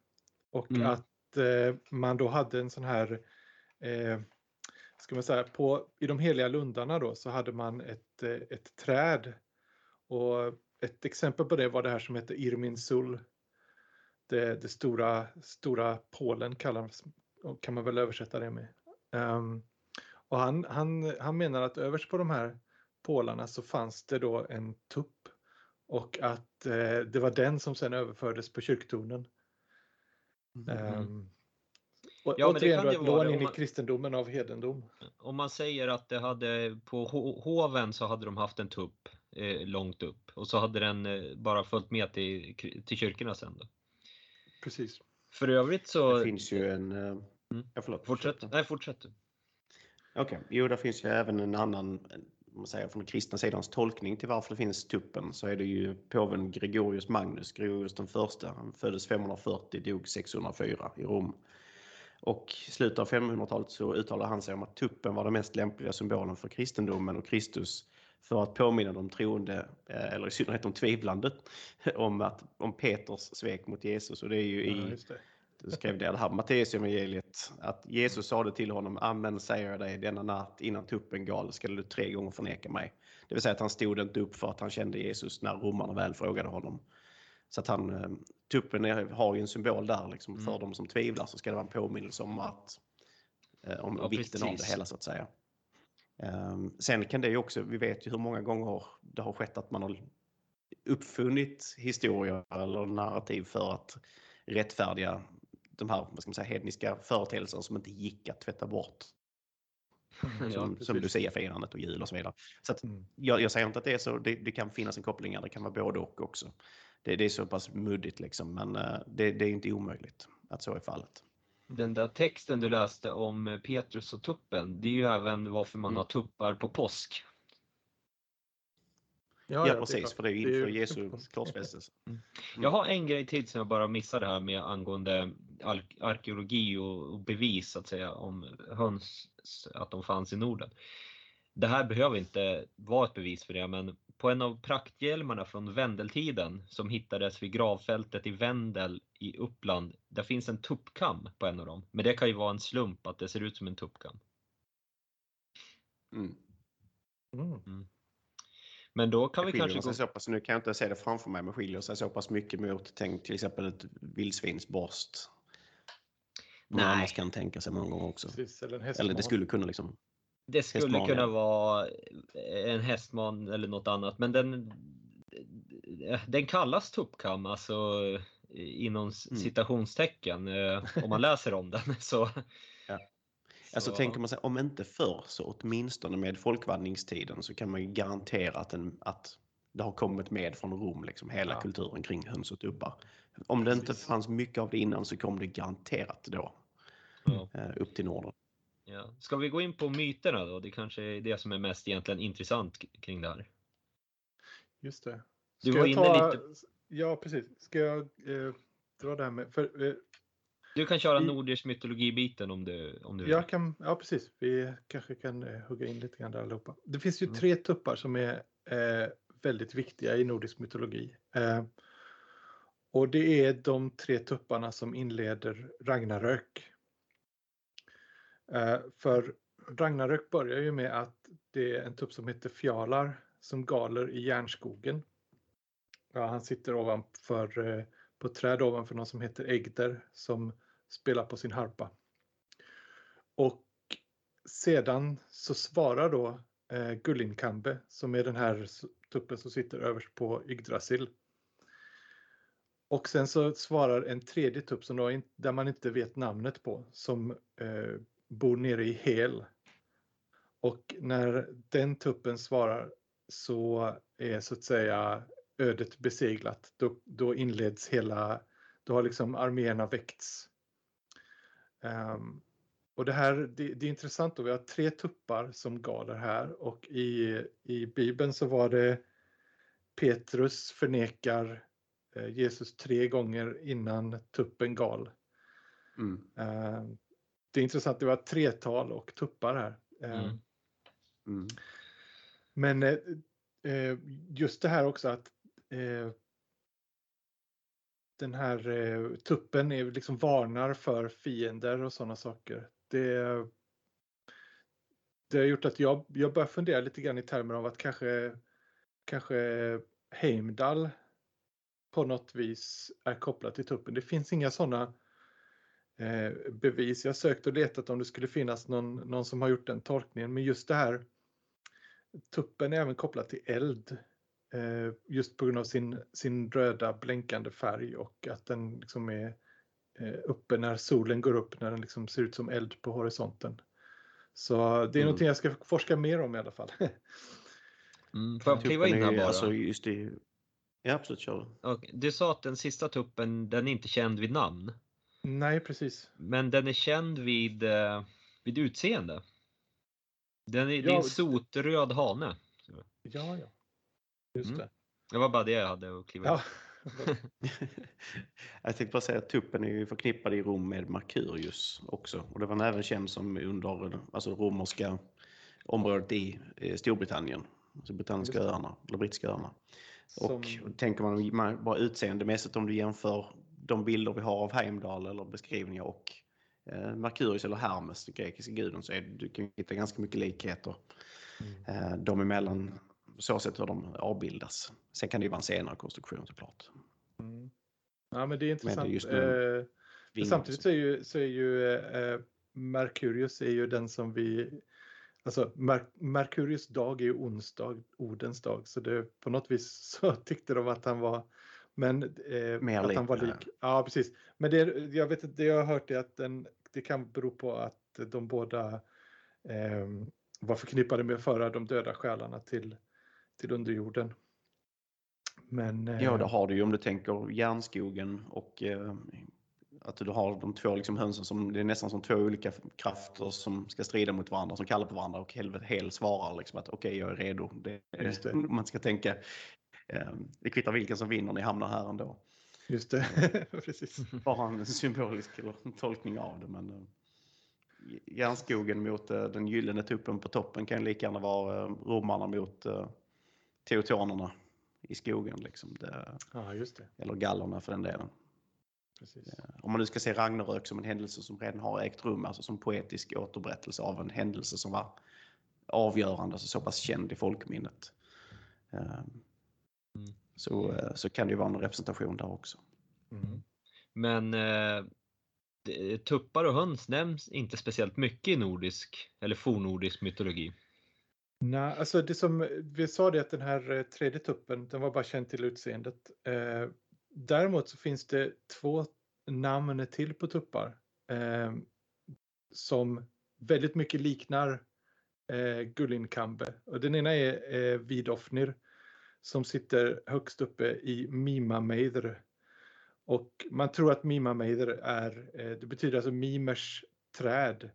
Och mm. att Eh, man då hade en sån här eh, ska man säga, på, i de heliga lundarna då så hade man ett, eh, ett träd. Och ett exempel på det var det här som heter Irminsul. Det, det stora, stora Polen kallas, kan man väl översätta det med. Um, och han, han, han menar att överst på de här pålarna så fanns det då en tupp och att eh, det var den som sen överfördes på kyrktornen. Mm. Um, och, ja, återigen men det kan då, in i kristendomen av hedendom. Om man säger att det hade på hoven så hade de haft en tupp eh, långt upp och så hade den eh, bara följt med till, till kyrkorna sen. Då. Precis. För övrigt så... Det finns ju en... Eh, mm. Ja, förlåt. Fortsätt. Nej, fortsätt. Okej, okay. jo det finns ju även en annan, man säger från den kristna sidans tolkning till varför det finns tuppen så är det ju påven Gregorius Magnus, Gregorius den första. Han föddes 540, dog 604 i Rom. Och i slutet av 500-talet så uttalade han sig om att tuppen var den mest lämpliga symbolen för kristendomen och Kristus för att påminna de troende, eh, eller i synnerhet de tvivlande, om, att, om Peters svek mot Jesus. Och det är ju i, ja, skrev det, det här Matteusevangeliet, att Jesus sade till honom, amen säger jag dig, denna natt innan tuppen gal ska du tre gånger förneka mig. Det vill säga att han stod inte upp för att han kände Jesus när romarna väl frågade honom. Så att han, eh, tuppen är, har ju en symbol där liksom, mm. för de som tvivlar så ska det vara en påminnelse om att eh, om ja, vikten precis. av det hela så att säga. Um, sen kan det ju också, vi vet ju hur många gånger det har skett att man har uppfunnit historier eller narrativ för att rättfärdiga de här vad ska man säga, hedniska företeelserna som inte gick att tvätta bort. Mm, som, ja, som Lucia-firandet och jul och så vidare. Så att, mm. jag, jag, säger inte att det är så, det, det, kan finnas en koppling, det kan vara både och också det, det är så pass muddigt liksom, men eh, det, det, är inte omöjligt att så är fallet. den där texten du läste om Petrus och tuppen, det är ju även varför man mm. har tuppar på påsk. Ja, ja precis, för det är ju inför Jesu korsfästelse. Mm. Jag har en grej till som jag bara missade här med angående arkeologi och bevis så att säga om höns, att de fanns i Norden. Det här behöver inte vara ett bevis för det, men på en av prakthjälmarna från Vendeltiden som hittades vid gravfältet i Vendel i Uppland, där finns en tuppkam på en av dem. Men det kan ju vara en slump att det ser ut som en tuppkam. Mm. Mm. Men då kan det vi kanske gå... Så pass, nu kan jag inte se det framför mig, men skiljer sig så pass mycket mot tänk till exempel ett vildsvinsborst. Nej. Man annars kan tänka sig många gånger också. Precis, eller, eller, det skulle kunna liksom. Det skulle hästman, kunna vara en hästman eller något annat, men den. Den kallas tuppkam, alltså inom mm. citationstecken eh, om man läser om den. Så, Alltså tänker man sig om inte förr så åtminstone med folkvandringstiden så kan man ju garantera att, en, att det har kommit med från Rom, liksom hela ja. kulturen kring höns och tuppar. Om det inte fanns mycket av det innan så kom det garanterat då. Ja. Eh, upp till Norden. Ja. Ska vi gå in på myterna då? Det kanske är det som är mest egentligen intressant kring det här. Just det. Ska du var inne ta... lite... Ja, precis. Ska jag eh, dra det här med... För, eh, du kan köra nordisk mytologi-biten om du, om du vill. Jag kan, ja, precis. Vi kanske kan eh, hugga in lite grann där allihopa. Det finns ju mm. tre tuppar som är eh, väldigt viktiga i nordisk mytologi. Eh, och det är de tre tupparna som inleder Ragnarök. Eh, för Ragnarök börjar ju med att det är en tupp som heter Fjalar som galer i järnskogen. Ja, han sitter ovanför eh, på ett träd ovanför någon som heter Egder som spelar på sin harpa. Och sedan så svarar då eh, Gullinkambe som är den här tuppen som sitter överst på Yggdrasil. Och sen så svarar en tredje tupp som då, där man inte vet namnet på som eh, bor nere i Hel. Och när den tuppen svarar så är så att säga ödet beseglat, då, då inleds hela, då har liksom arméerna väckts. Um, och det här, det, det, är intressant då, vi har tre tuppar som galer här och i, i Bibeln så var det Petrus förnekar eh, Jesus tre gånger innan tuppen gal. Mm. Uh, det är intressant, det var tretal och tuppar här. Uh, mm. Mm. Men uh, just det här också att eh, den här eh, tuppen är, liksom varnar för fiender och sådana saker. Det, det har gjort att jag, jag börjar fundera lite grann i termer av att kanske, kanske Heimdall på något vis är kopplat till tuppen. Det finns inga sådana eh, bevis. Jag har sökt och letat om det skulle finnas någon, någon som har gjort den tolkningen, men just det här tuppen är även kopplat till eld. Eh, just på grund av sin, sin röda blänkande färg och att den liksom är eh, uppe när solen går upp, när den liksom ser ut som eld på horisonten. Så det är mm. någonting jag ska forska mer om i alla fall. Mm, får jag kliva in här bara? Alltså just det. Ja, absolut, kör okay. Du sa att den sista tuppen, den är inte känd vid namn. Nej, precis. Men den är känd vid, eh, vid utseende. Den är, ja, det är en sotröd hane. Ja, ja. Just mm. det. Det var bara det jag hade att kliva ja. jag tänkte bara säga att tuppen är ju förknippad i Rom med Merkurius också. Och det var även känd som under alltså romerska området i Storbritannien. Alltså brittiska öarna, eller brittiska öarna. Som... Och tänker man bara utseendemässigt om du jämför de bilder vi har av Heimdall eller beskrivningar och eh, Merkurius eller Hermes, den grekiska guden, så är, du kan hitta ganska mycket likheter mm. eh, dem emellan så sätt hur de avbildas. Sen kan det ju vara en senare konstruktion såklart. Mm. Ja men det är intressant. Det är eh, samtidigt så är ju, så är ju eh, Merkurius är ju den som vi Alltså Mer Merkurius dag är ju onsdag, Odens dag, så det, på något vis så tyckte de att han var men eh, att han var lik. Ja, precis. Men det, jag vet det jag har hört är att den, det kan bero på att de båda eh, var förknippade med att föra de döda själarna till till underjorden. Men, ja, det eh, har du ju om du tänker järnskogen och eh, att du har de två liksom hönsen som det är nästan som två olika krafter som ska strida mot varandra, som kallar på varandra och helvete hel svarar liksom att okej, okay, jag är redo. Det, det. Man ska tänka, eh, det kvittar vilken som vinner, ni hamnar här ändå. Just det, precis. Bara en symbolisk tolkning av det. Men, eh, järnskogen mot eh, den gyllene tuppen på toppen kan lika gärna vara romarna mot teutonerna i skogen. Liksom. Det, just det. Eller gallerna för den delen. Precis. Om man nu ska se Ragnarök som en händelse som redan har ägt rum, alltså som poetisk återberättelse av en händelse som var avgörande, alltså så pass känd i folkminnet. Ehm, mm. Så, eh, så kan det ju vara en representation där också. Mm. Men eh, tuppar och höns nämns inte speciellt mycket i nordisk eller fornordisk mytologi. Nej, alltså det som vi sa det att den här eh, tredje tuppen, den var bara känd till utseendet. Eh, däremot så finns det två namn till på tuppar eh, som väldigt mycket liknar eh, Gullinkambe. Och den ena är eh, Vidofnir som sitter högst uppe i Mimameidr. Och man tror att Mimameidr är, eh, det betyder alltså mimers träd.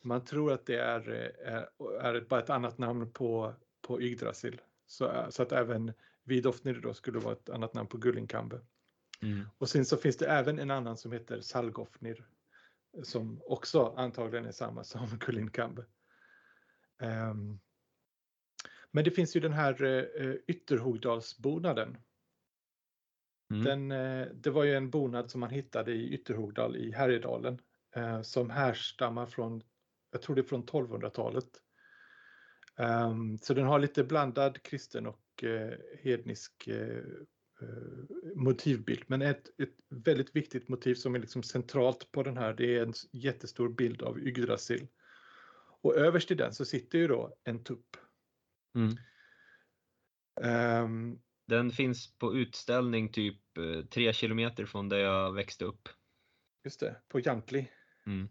Man tror att det är, är, är bara ett annat namn på, på Yggdrasil. Så, så att även Vidofnir då skulle vara ett annat namn på Gullinkambe. Mm. Och sen så finns det även en annan som heter Salgofnir som också antagligen är samma som Gullinkambe. Um, men det finns ju den här uh, Ytterhogdalsbonaden. Mm. Den, uh, det var ju en bonad som man hittade i Ytterhogdal i Härjedalen uh, som härstammar från, jag tror det är från 1200-talet. Um, ehm, så den har lite blandad kristen och hednisk motivbild. Men ett, ett väldigt viktigt motiv som är liksom centralt på den här, det är en jättestor bild av Yggdrasil. Och överst i den så sitter ju då en tupp. Mm. Um, den finns på utställning typ tre kilometer från där jag växte upp. Just det, på Jantli. Mm.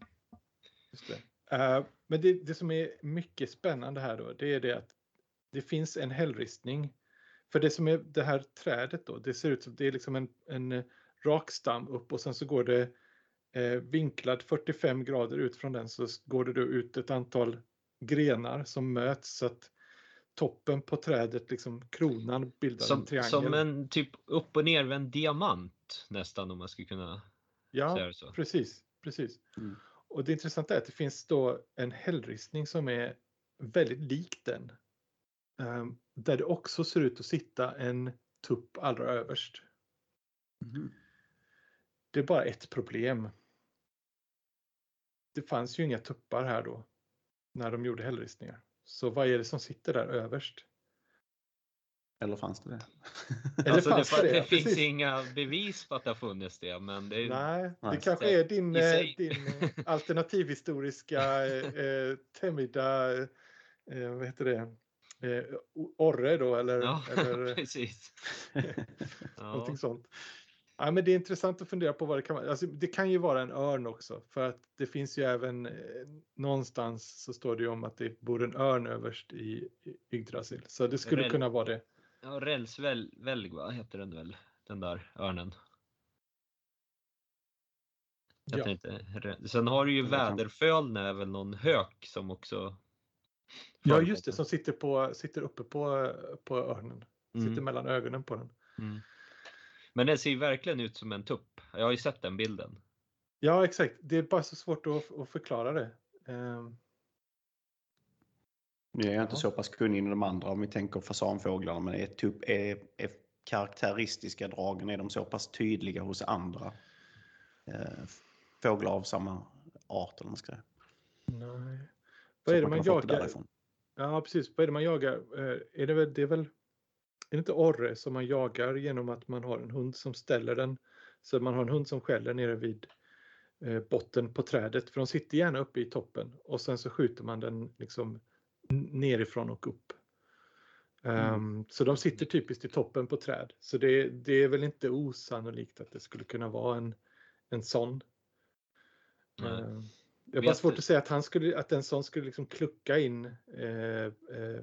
Just det. Uh, men det, det, som är mycket spännande här då, det är det att det finns en hällristning. För det som är det här trädet då, det ser ut som det är liksom en, en rak stam upp och sen så går det eh, vinklad 45 grader ut från den så går det då ut ett antal grenar som möts så att toppen på trädet, liksom kronan bildar som, en triangel. Som en typ upp och nervänd diamant nästan om man skulle kunna ja, säga det så. precis. precis. Mm. Och det intressanta är att det finns då en hällristning som är väldigt lik den. Um, där det också ser ut att sitta en tupp allra överst. Mm. Det är bara ett problem det fanns ju inga tuppar här då när de gjorde hällristningar. Så vad är det som sitter där överst? Eller fanns det det? Eller alltså fanns det, det, det finns Precis. inga bevis på att det har funnits det. Men det, Nej, det kanske är din, eh, din eh, alternativhistoriska eh, Temida, eh, vad heter det, eh, Orre då eller? Ja, eller, precis. någonting ja. sånt. Ja, men det är intressant att fundera på vad det kan vara. Alltså, det kan ju vara en örn också för att det finns ju även eh, någonstans så står det ju om att det bor en örn överst i Yggdrasil. Så det skulle kunna vara det. Ja, Rälsvälg va, heter den väl, den där örnen. Jag ja. tänkte, sen har du ju Väderfölne, är väl någon hök som också Ja just det, som sitter, på, sitter uppe på, på örnen. Sitter mm. mellan ögonen på den. Mm. Men den ser ju verkligen ut som en tupp. Jag har ju sett den bilden. Ja, exakt. Det är bara så svårt att, att förklara det. Um... Nu är jag inte så pass kunnig inom de andra om vi tänker fasanfåglarna, men är, tupp, är, är karaktäristiska dragen, är de så pass tydliga hos andra eh, fåglar av samma art? Eller man ska Nej. Vad är det man, man jagar? Ja, precis. Vad är det man jagar? Eh, är det, väl, det är väl är det inte orre som man jagar genom att man har en hund som ställer den? Så man har en hund som skäller nere vid eh, botten på trädet, för de sitter gärna uppe i toppen och sen så skjuter man den liksom nerifrån och upp. Mm. Um, så de sitter typiskt i toppen på träd. Så det, det, är väl inte osannolikt att det skulle kunna vara en, en sån. Mm. Uh, det är bara svårt att säga att, han skulle, att en sån skulle liksom klucka in eh, eh,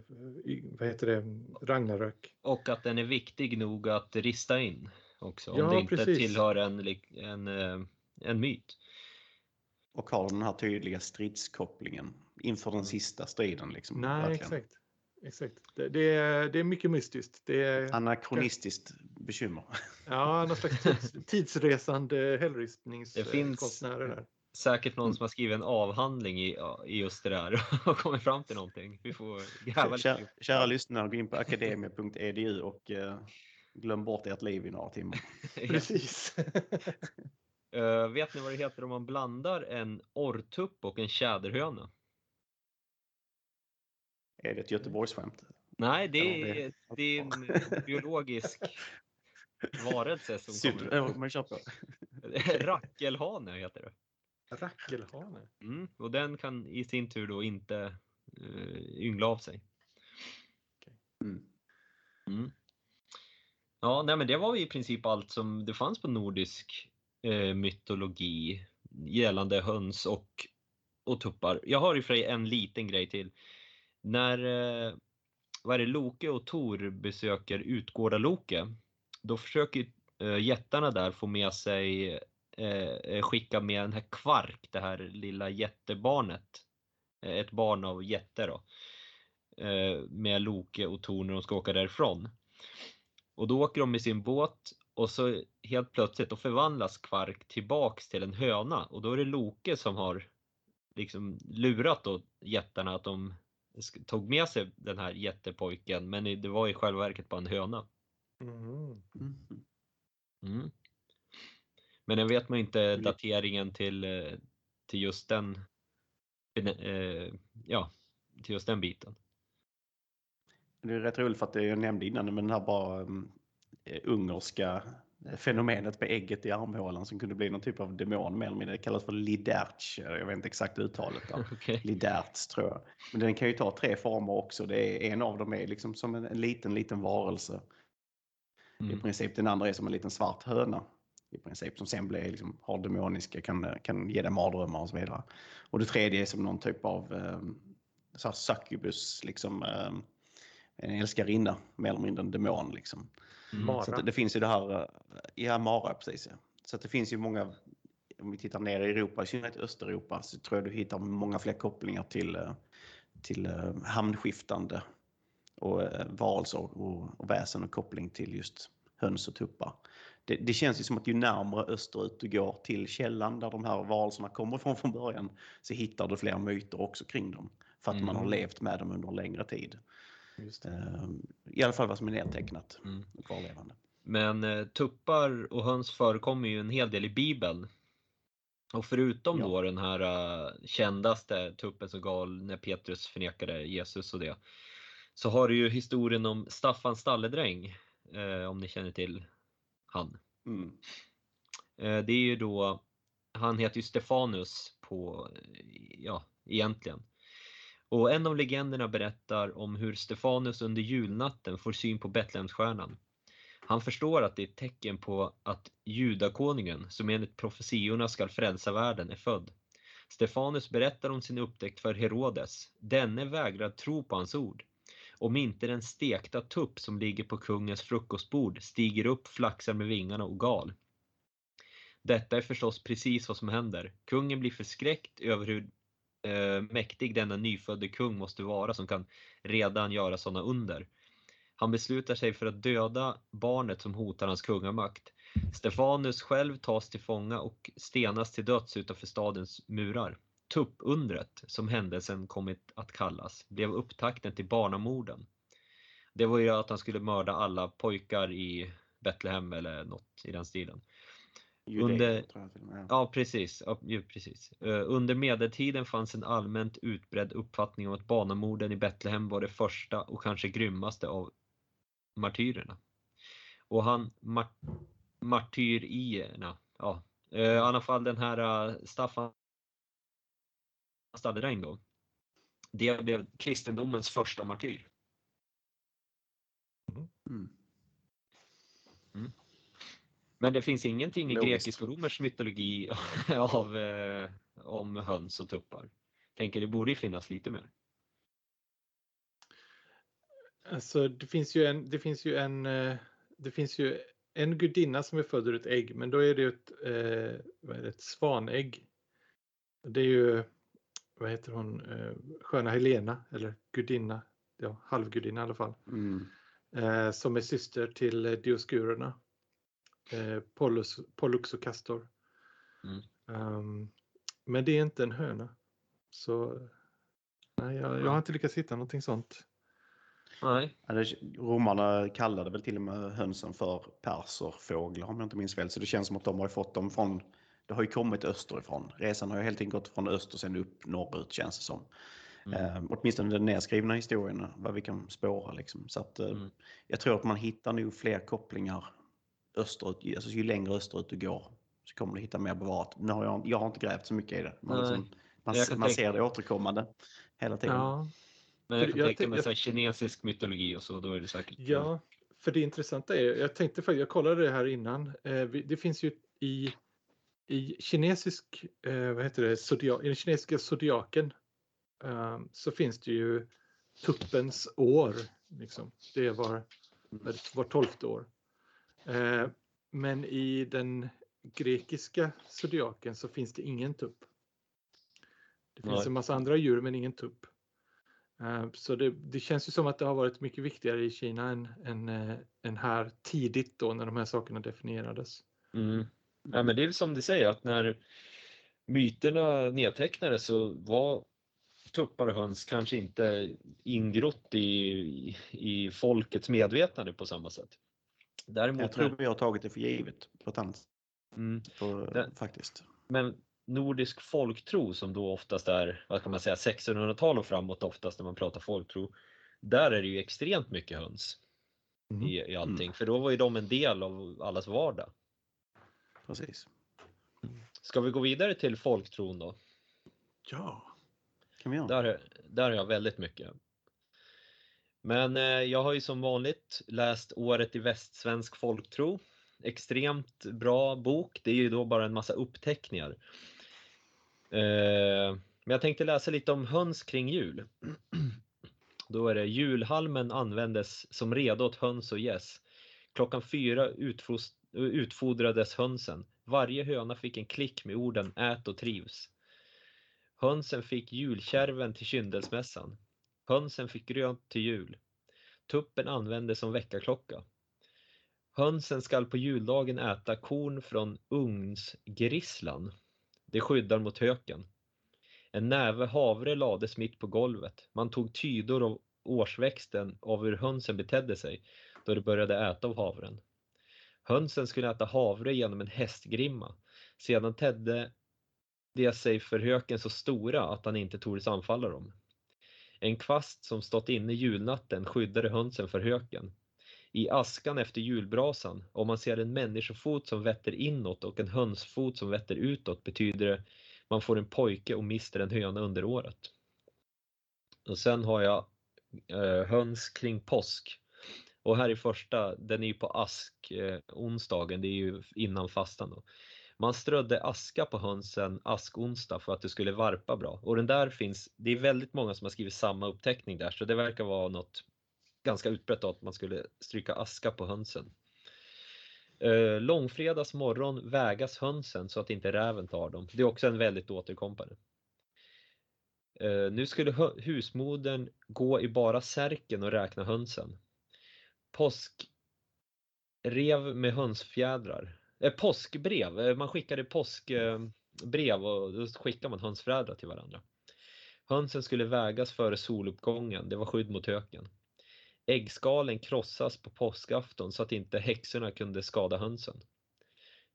vad heter det, Ragnarök. Och att den är viktig nog att rista in också. Ja, om det inte precis. tillhör en, en, eh, en myt. Och har den här tydliga stridskopplingen inför den sista striden. Liksom, Nej, verkligen. exakt. exakt. Det, det, är, det är mycket mystiskt. Det är, Anakronistiskt bekymmer. Ja, någon slags tids, tidsresande hällristningskonstnärer där säkert någon mm. som har skrivit en avhandling i, i just det där och kommit fram till någonting. Vi får gräva kära, lite. Kära lyssnare, gå in på akademia.edu och uh, glöm bort ert liv i några timmar. Precis. uh, vet ni vad det heter om man blandar en orrtupp och en tjäderhöna? Är det ett Göteborgsskämt? Nej, det är, det... det är en biologisk varelse som kommer. Rackelhane heter det. Rackelhane. Mm, och den kan i sin tur då inte uh, yngla av sig. Okay. Mm. Mm. Ja, nej, men det var i princip allt som det fanns på nordisk eh, mytologi gällande höns och, och tuppar. Jag har i och för sig en liten grej till. När eh, vad är det, Loke och Tor besöker Utgårda Loke, då försöker eh, jättarna där få med sig eh, skicka med den här Kvark, det här lilla jättebarnet. Ett barn av jätte då. Med Loke och Tor när de ska åka därifrån. Och då åker de med sin båt och så helt plötsligt då förvandlas Kvark tillbaks till en höna och då är det Loke som har liksom lurat då jättarna att de tog med sig den här jättepojken men det var i själva verket bara en höna. Mm. Mm. Men den vet man inte mm. dateringen till, eh, till just den eh, ja, till just den biten. Det är rätt roligt för att jag nämnde innan men den här bara um, ungerska fenomenet med ägget i armhålan som kunde bli någon typ av demon mer eller mindre. Det kallas för liderch. Jag vet inte exakt uttalet. okay. Liderts tror jag. Men den kan ju ta tre former också. Det är, en av dem är liksom som en, en liten, liten varelse. Mm. I princip den andra är som en liten svart höna i princip som sen blir, liksom, har demoniska, kan, kan ge dig mardrömmar och så vidare. Och det tredje är som någon typ av så här succubus, liksom, eh, en älskarinna, mer eller mindre en demon. Liksom. Mm. Så det, finns ju det här, eh, ja Mara precis. Ja. Så det finns ju många, om vi tittar ner i Europa, i synnerhet Östeuropa, så tror jag du hittar många fler kopplingar till, eh, till uh, hamnskiftande och varelser och, och väsen och koppling till just höns och tuppar det, det, känns ju som att ju närmare österut du går till källan där de här varelserna kommer från från början så hittar du fler myter också kring dem. För att mm. man har mm. levt med dem under en längre tid. Ehm, I alla fall vad som är nedtecknat mm. och kvarlevande. Men eh, tuppar och höns förekommer ju en hel del i Bibeln. Och förutom ja. då den här uh, kändaste tuppen som gal när Petrus förnekade Jesus och det. Så har du ju historien om Staffan stalledräng. Eh, om ni känner till han. Mm. Eh, det är ju då, han heter ju Stefanus på, ja, egentligen. Och en av legenderna berättar om hur Stefanus under julnatten får syn på Betlehemsstjärnan. Han förstår att det är ett tecken på att judakonungen, som enligt profetiorna skall frälsa världen, är född. Stefanus berättar om sin upptäckt för Herodes. Denne vägrar tro på hans ord om inte den stekta tupp som ligger på kungens frukostbord stiger upp, flaxar med vingarna och gal. Detta är förstås precis vad som händer. Kungen blir förskräckt över hur eh, mäktig denna nyfödde kung måste vara som kan redan göra sådana under. Han beslutar sig för att döda barnet som hotar hans kungamakt. Stefanus själv tas till fånga och stenas till döds utanför stadens murar. Tuppundret, som händelsen kommit att kallas, blev upptakten till barnamorden. Det var ju att han skulle mörda alla pojkar i Betlehem eller något i den stilen. Under, ja, precis, ja, precis. Eh, under medeltiden fanns en allmänt utbredd uppfattning om att barnamorden i Betlehem var det första och kanske grymmaste av martyrerna. Och han, mar, martyrierna, ja, eh, i alla fall den här uh, Staffan Stalledräng då. Det blev kristendomens första martyr. Mm. Men det finns ingenting i grekisk och romersk mytologi av, eh, om höns och tuppar. Tänker det borde finnas lite mer. Alltså det finns ju en, det finns ju en, eh, det finns ju en gudinna som är född ur ett ägg, men då är det ett, eh, vad är det, ett svanägg. Det är ju, vad heter hon, eh, sköna Helena, eller gudinna, ja, halvgudinna i alla fall. Mm. Eh, som är syster till Dioskurerna. Eh, Pollux, Pollux och Castor. Mm. Um, men det är inte en höna. Så nej, jag, jag har inte lyckats hitta någonting sånt. Nej. Romarna kallade väl till och med hönsen för perserfåglar om jag inte minns fel. Så det känns som att de har fått dem från, det har ju kommit österifrån. Resan har ju helt enkelt gått från öst och sen upp norrut känns det som. Mm. Eh, åtminstone den nedskrivna historien, vad vi kan spåra. Liksom. Så att, eh, mm. Jag tror att man hittar nog fler kopplingar österut, alltså ju längre österut du går så kommer du hitta mer bevarat. Nu har jag, jag har inte grävt så mycket i det. Man, liksom, man, man ser det återkommande hela tiden. Ja. Men jag kan jag tänka mig jag... kinesisk mytologi och så, då är det säkert. Ja, för det intressanta är, jag tänkte för jag kollade det här innan, eh, det finns ju i, i kinesisk, eh, vad heter det, zodiak, i den kinesiska zodiaken eh, så finns det ju tuppens år, liksom. det var, var tolfte år. Men i den grekiska zodiaken så finns det ingen tupp. Det finns Nej. en massa andra djur men ingen tupp. Eh, så det, det, känns ju som att det har varit mycket viktigare i Kina än, än, eh, än här tidigt då när de här sakerna definierades. Mm. Ja, men det är som du säger att när myterna nedtecknades så var tuppar och höns kanske inte ingrott i, i folkets medvetande på samma sätt. Däremot jag tror vi har tagit det för givet på ett annat mm. på, det... faktiskt. Men nordisk folktro som då oftast är, vad kan man säga, 1600-tal och framåt oftast när man pratar folktro. Där är det ju extremt mycket höns mm. i, i allting, mm. för då var ju de en del av allas vardag. Precis. Ska vi gå vidare till folktron då? Ja, kan vi göra. Där, där har jag väldigt mycket. Men eh, jag har ju som vanligt läst Året i västsvensk folktro. Extremt bra bok. Det är ju då bara en massa uppteckningar. Eh, men jag tänkte läsa lite om höns kring jul. Då är det julhalmen användes som reda åt höns och gäss. Klockan fyra utfodrades hönsen. Varje höna fick en klick med orden ät och trivs. Hönsen fick julkärven till kyndelsmässan. Hönsen fick grönt till jul. Tuppen användes som väckarklocka. Hönsen skall på juldagen äta korn från ugnsgrisslan. Det skyddar mot höken. En näve havre lades mitt på golvet. Man tog tydor av årsväxten av hur hönsen betedde sig då de började äta av havren. Hönsen skulle äta havre genom en hästgrimma. Sedan tedde de sig för höken så stora att han inte tordes anfalla dem. En kvast som stått inne julnatten skyddade hönsen för höken. I askan efter julbrasan, om man ser en människofot som vetter inåt och en hönsfot som vetter utåt betyder det man får en pojke och mister en höna under året. Och sen har jag eh, höns kring påsk. Och här är första, den är ju på ask eh, onsdagen, det är ju innan fastan då. Man strödde aska på hönsen askonsdag för att det skulle varpa bra. Och den där finns, det är väldigt många som har skrivit samma uppteckning där så det verkar vara något ganska utbrett att man skulle stryka aska på hönsen. Eh, långfredags morgon vägas hönsen så att inte räven tar dem. Det är också en väldigt återkommande. Eh, nu skulle husmodern gå i bara särken och räkna hönsen. Påskrev med hönsfjädrar. Eh, påskbrev, eh, man skickade påskbrev eh, och då skickade man hönsfjädrar till varandra. Hönsen skulle vägas före soluppgången, det var skydd mot höken. Äggskalen krossas på påskafton så att inte häxorna kunde skada hönsen.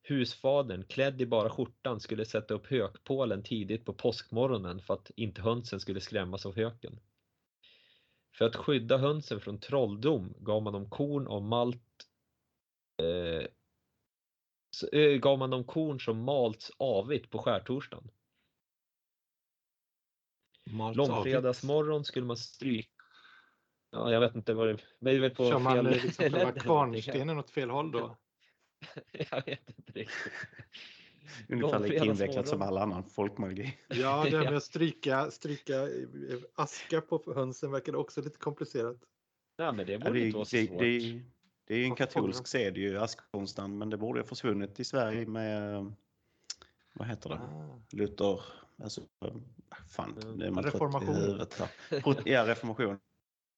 Husfadern, klädd i bara skjortan, skulle sätta upp hökpålen tidigt på påskmorgonen för att inte hönsen skulle skrämmas av höken. För att skydda hönsen från trolldom gav man dem korn och malt eh, eh, gav man dem korn som malts avigt på skärtorsdagen. Långfredagsmorgon skulle man stryka Ja, jag vet inte vad det men det är. På Kör man fel... liksom själva kvarnstenen åt fel håll då? jag vet inte riktigt. Ungefär lika invecklat som all annan folkmagi. Ja, det med att stryka, stryka aska på hönsen verkar också lite komplicerat. Nej, men det borde ja, det, inte vara så svårt. Det, Det är ju en katolsk sed ju, askonstan, men det borde ha försvunnit i Sverige med, vad heter det, ah. Luther, alltså, fan, det är man reformation. i huvudet Ja, reformation.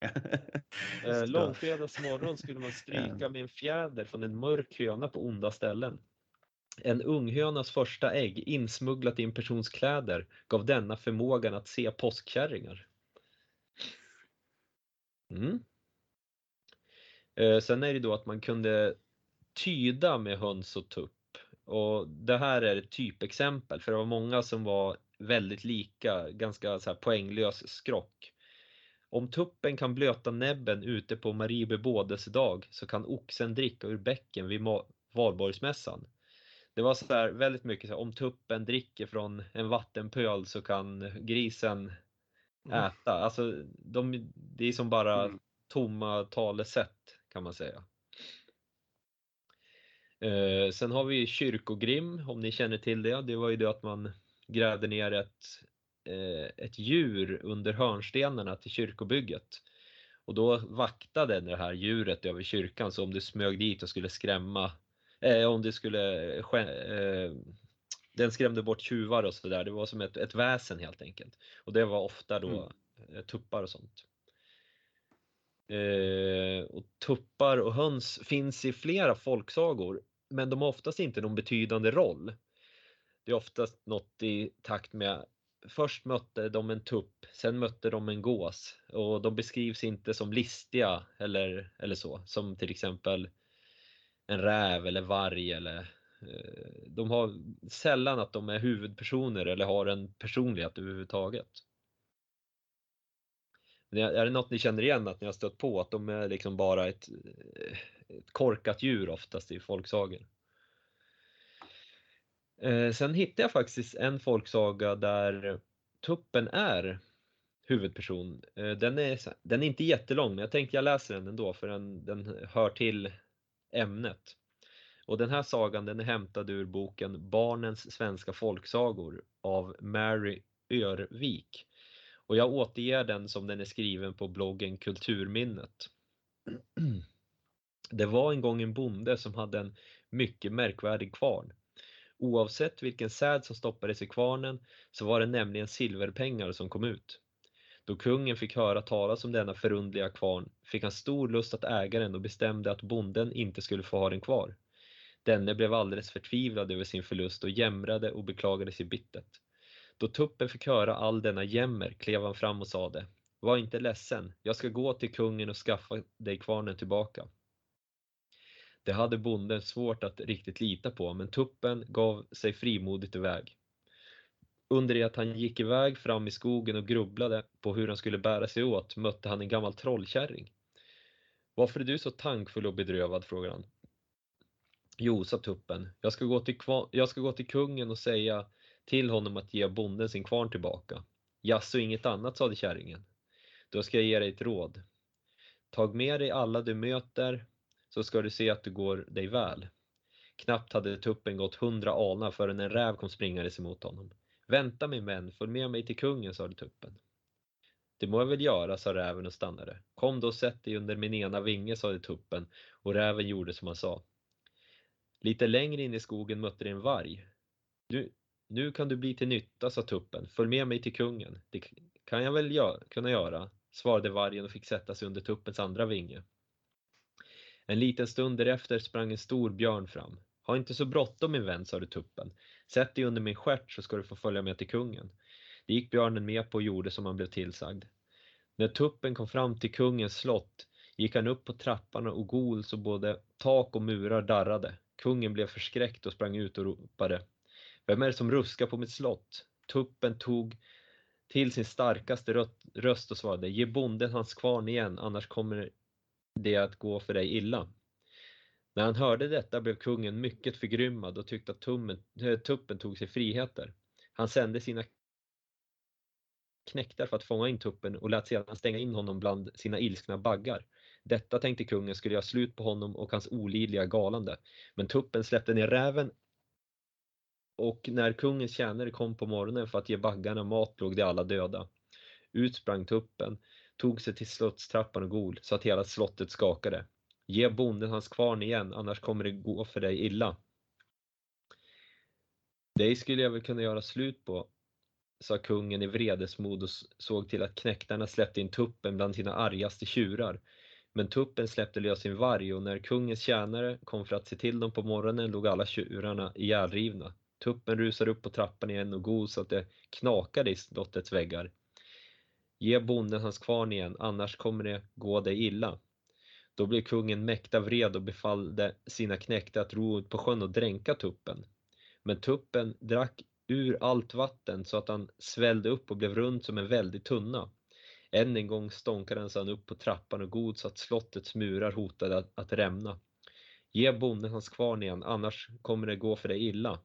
eh, Långfredagsmorgon skulle man stryka med en fjäder från en mörk höna på onda ställen. En unghönas första ägg insmugglat i en persons kläder gav denna förmågan att se påskkärringar. Mm. Eh, sen är det då att man kunde tyda med höns och tupp. Och det här är ett typexempel för det var många som var väldigt lika, ganska så poänglös skrock. Om tuppen kan blöta näbben ute på Marie bebådelsedag så kan oxen dricka ur bäcken vid valborgsmässan. Det var så här väldigt mycket så här, om tuppen dricker från en vattenpöl så kan grisen mm. äta. Alltså, de, det är som bara mm. tomma talesätt kan man säga. Eh, sen har vi kyrkogrim, om ni känner till det. Det var ju det att man grävde ner ett, eh, ett djur under hörnstenarna till kyrkobygget. Och då vaktade det här djuret över kyrkan, så om du smög dit och skulle skrämma, eh, om du skulle, eh, den skrämde bort tjuvar och sådär. Det var som ett, ett väsen helt enkelt. Och det var ofta då mm. tuppar och sånt. Eh, och tuppar och höns finns i flera folksagor, men de har oftast inte någon betydande roll. Det är oftast något i takt med Först mötte de en tupp, sen mötte de en gås och de beskrivs inte som listiga eller, eller så, som till exempel en räv eller varg eller eh, de har sällan att de är huvudpersoner eller har en personlighet överhuvudtaget. Är det något ni känner igen att ni har stött på? Att de är liksom bara ett, ett korkat djur oftast i folksagor? Eh, sen hittade jag faktiskt en folksaga där tuppen är huvudperson. Eh, den är, den är inte jättelång, men jag tänkte jag läser den ändå för den, den hör till ämnet. Och den här sagan den är hämtad ur boken Barnens svenska folksagor av Mary Örvik. Och jag återger den som den är skriven på bloggen Kulturminnet. Det var en gång en bonde som hade en mycket märkvärdig kvarn. Oavsett vilken säd som stoppades i kvarnen så var det nämligen silverpengar som kom ut. Då kungen fick höra talas om denna förundliga kvarn fick han stor lust att äga den och bestämde att bonden inte skulle få ha den kvar. Denne blev alldeles förtvivlad över sin förlust och jämrade och beklagade sig bittert. Då tuppen fick höra all denna jämmer klev han fram och sade Var inte ledsen, jag ska gå till kungen och skaffa dig kvarnen tillbaka. Det hade bonden svårt att riktigt lita på, men tuppen gav sig frimodigt iväg. Under det att han gick iväg fram i skogen och grubblade på hur han skulle bära sig åt mötte han en gammal trollkärring. Varför är du så tankfull och bedrövad? frågade han. Jo, sa tuppen, jag ska, gå till jag ska gå till kungen och säga till honom att ge bonden sin kvarn tillbaka. Jaså, inget annat, sade kärringen. Då ska jag ge dig ett råd. Tag med dig alla du möter så ska du se att det går dig väl. Knappt hade tuppen gått hundra alnar förrän en räv kom springandes emot honom. Vänta min vän, följ med mig till kungen, sade tuppen. Det må jag väl göra, sa räven och stannade. Kom då och sätt dig under min ena vinge, sade tuppen och räven gjorde som han sa. Lite längre in i skogen mötte de en varg. Nu, nu kan du bli till nytta, sa tuppen. Följ med mig till kungen. Det kan jag väl gö kunna göra, svarade vargen och fick sätta sig under tuppens andra vinge. En liten stund därefter sprang en stor björn fram. Ha inte så bråttom min vän, sade tuppen. Sätt dig under min stjärt så ska du få följa med till kungen. Det gick björnen med på och gjorde som han blev tillsagd. När tuppen kom fram till kungens slott gick han upp på trappan och gol så både tak och murar darrade. Kungen blev förskräckt och sprang ut och ropade. Vem är det som ruskar på mitt slott? Tuppen tog till sin starkaste röst och svarade Ge bonden hans kvarn igen, annars kommer det att gå för dig illa. När han hörde detta blev kungen mycket förgrymmad och tyckte att tummen, eh, tuppen tog sig friheter. Han sände sina knäktar för att fånga in tuppen och lät sedan stänga in honom bland sina ilskna baggar. Detta tänkte kungen skulle göra slut på honom och hans olidliga galande. Men tuppen släppte ner räven och när kungens tjänare kom på morgonen för att ge baggarna mat låg de alla döda. Ut sprang tuppen, tog sig till slottstrappan och gol så att hela slottet skakade. Ge bonden hans kvarn igen, annars kommer det gå för dig illa. Dig skulle jag väl kunna göra slut på, sa kungen i vredesmod och såg till att knäktarna släppte in tuppen bland sina argaste tjurar. Men tuppen släppte lös sin varg och när kungens tjänare kom för att se till dem på morgonen låg alla tjurarna ihjälrivna. Tuppen rusar upp på trappan igen och god så att det knakar i slottets väggar. Ge bonden hans kvarn igen, annars kommer det gå dig illa. Då blev kungen mäkta vred och befallde sina knäktar att ro ut på sjön och dränka tuppen. Men tuppen drack ur allt vatten så att han svällde upp och blev rund som en väldig tunna. Än en gång stånkade han upp på trappan och god så att slottets murar hotade att, att rämna. Ge bonden hans kvarn igen, annars kommer det gå för dig illa.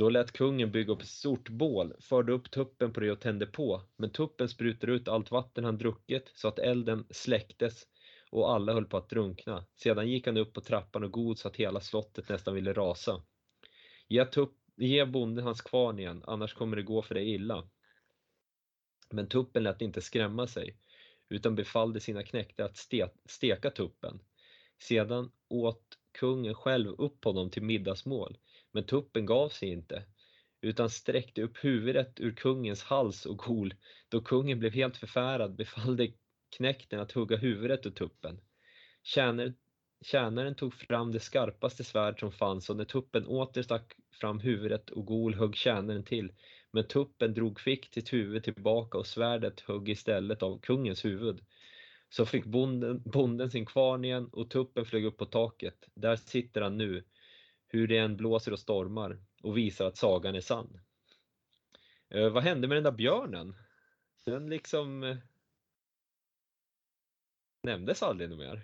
Då lät kungen bygga upp ett stort bål, förde upp tuppen på det och tände på, men tuppen sprutade ut allt vatten han druckit så att elden släcktes och alla höll på att drunkna. Sedan gick han upp på trappan och god så att hela slottet nästan ville rasa. Ge, tupp, ge bonden hans kvarn igen, annars kommer det gå för dig illa. Men tuppen lät inte skrämma sig, utan befallde sina knektar att ste, steka tuppen. Sedan åt kungen själv upp honom till middagsmål, men tuppen gav sig inte, utan sträckte upp huvudet ur kungens hals och gol. Då kungen blev helt förfärad befallde knäkten att hugga huvudet ur tuppen. Tjänaren, tjänaren tog fram det skarpaste svärd som fanns och när tuppen åter stack fram huvudet och gol högg tjänaren till. Men tuppen drog fick sitt huvud tillbaka och svärdet högg istället av kungens huvud. Så fick bonden, bonden sin kvarn igen och tuppen flög upp på taket. Där sitter han nu, hur det än blåser och stormar och visar att sagan är sann. Eh, vad hände med den där björnen? Den liksom eh, nämndes aldrig mer.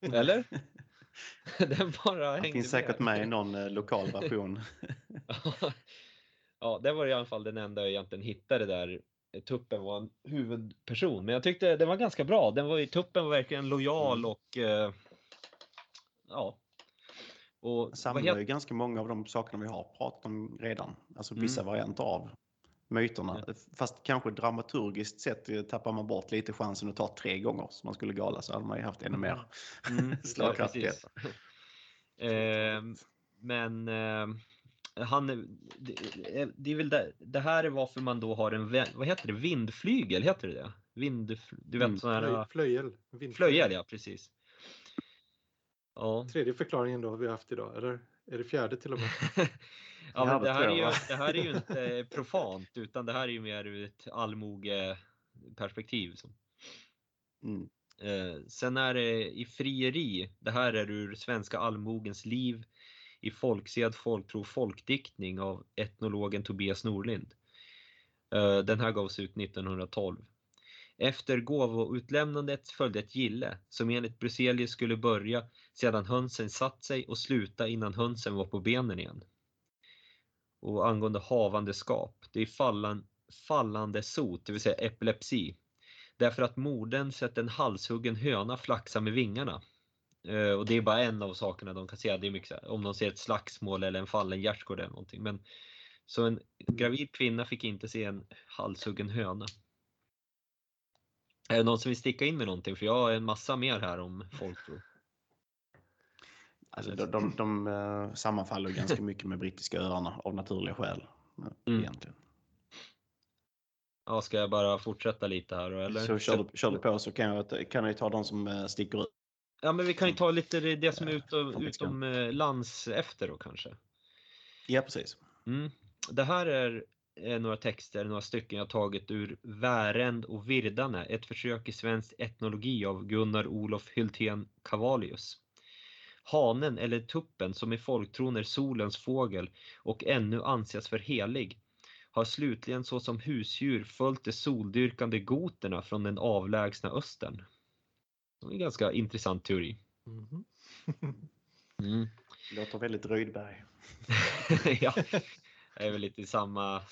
Eller? den bara hängde Det finns säkert med i någon eh, lokal version. ja, det var i alla fall den enda jag egentligen hittade där Tuppen var en huvudperson. Men jag tyckte den var ganska bra. Den var, Tuppen var verkligen lojal mm. och ja. Och Samlar helt... ju ganska många av de sakerna vi har pratat om redan. Alltså vissa mm. varianter av myterna. Ja. Fast kanske dramaturgiskt sett tappar man bort lite chansen att ta tre gånger som man skulle gala så hade man ju haft ännu mer mm. slagkraftighet. Ja, eh, men eh, han, det, det är väl det, det här är varför man då har en, vad heter det, vindflygel, heter det det? Vind, du vet mm, sån här, flöjel. Flöjel, ja precis. Ja. Tredje förklaringen då har vi haft idag, eller är det fjärde till och med? ja, men det, här är ju, det här är ju inte profant utan det här är ju mer ur ett allmogeperspektiv. Mm. Eh, sen är det i frieri, det här är ur Svenska allmogens liv i folksed, folktro, folkdiktning av etnologen Tobias Norlind. Eh, den här gavs ut 1912. Efter gåvoutlämnandet följde ett gille som enligt Bruzelius skulle börja sedan hönsen satt sig och sluta innan hönsen var på benen igen. Och angående havandeskap, det är fallan, fallande sot, det vill säga epilepsi. Därför att modern sett en halshuggen höna flaxa med vingarna. Eh, och det är bara en av sakerna de kan se. Det är mycket, om de ser ett slagsmål eller en fallen gärdsgård eller någonting. Men, så en gravid kvinna fick inte se en halshuggen höna. Är det någon som vill sticka in med någonting? För jag har en massa mer här om folktro. Alltså, de, de, de uh, sammanfaller ganska mycket med brittiska öarna av naturliga skäl. Mm. Egentligen. Ja, ska jag bara fortsätta lite här? Eller? Så kör du, kör du på så kan jag, kan jag ta de som uh, sticker ut. Ja, men vi kan ju ta lite det som är utom, utom uh, lands efter då kanske. Ja, precis. Mm. Det här är några texter, några stycken jag tagit ur Värend och Virdane, ett försök i svensk etnologi av Gunnar Olof Hyltén Cavallius. Hanen eller tuppen som i folktron är solens fågel och ännu anses för helig har slutligen såsom husdjur följt de soldyrkande goterna från den avlägsna östern. Det är en ganska intressant teori. Mm. mm. Låter väldigt Rydberg. ja, det är väl lite samma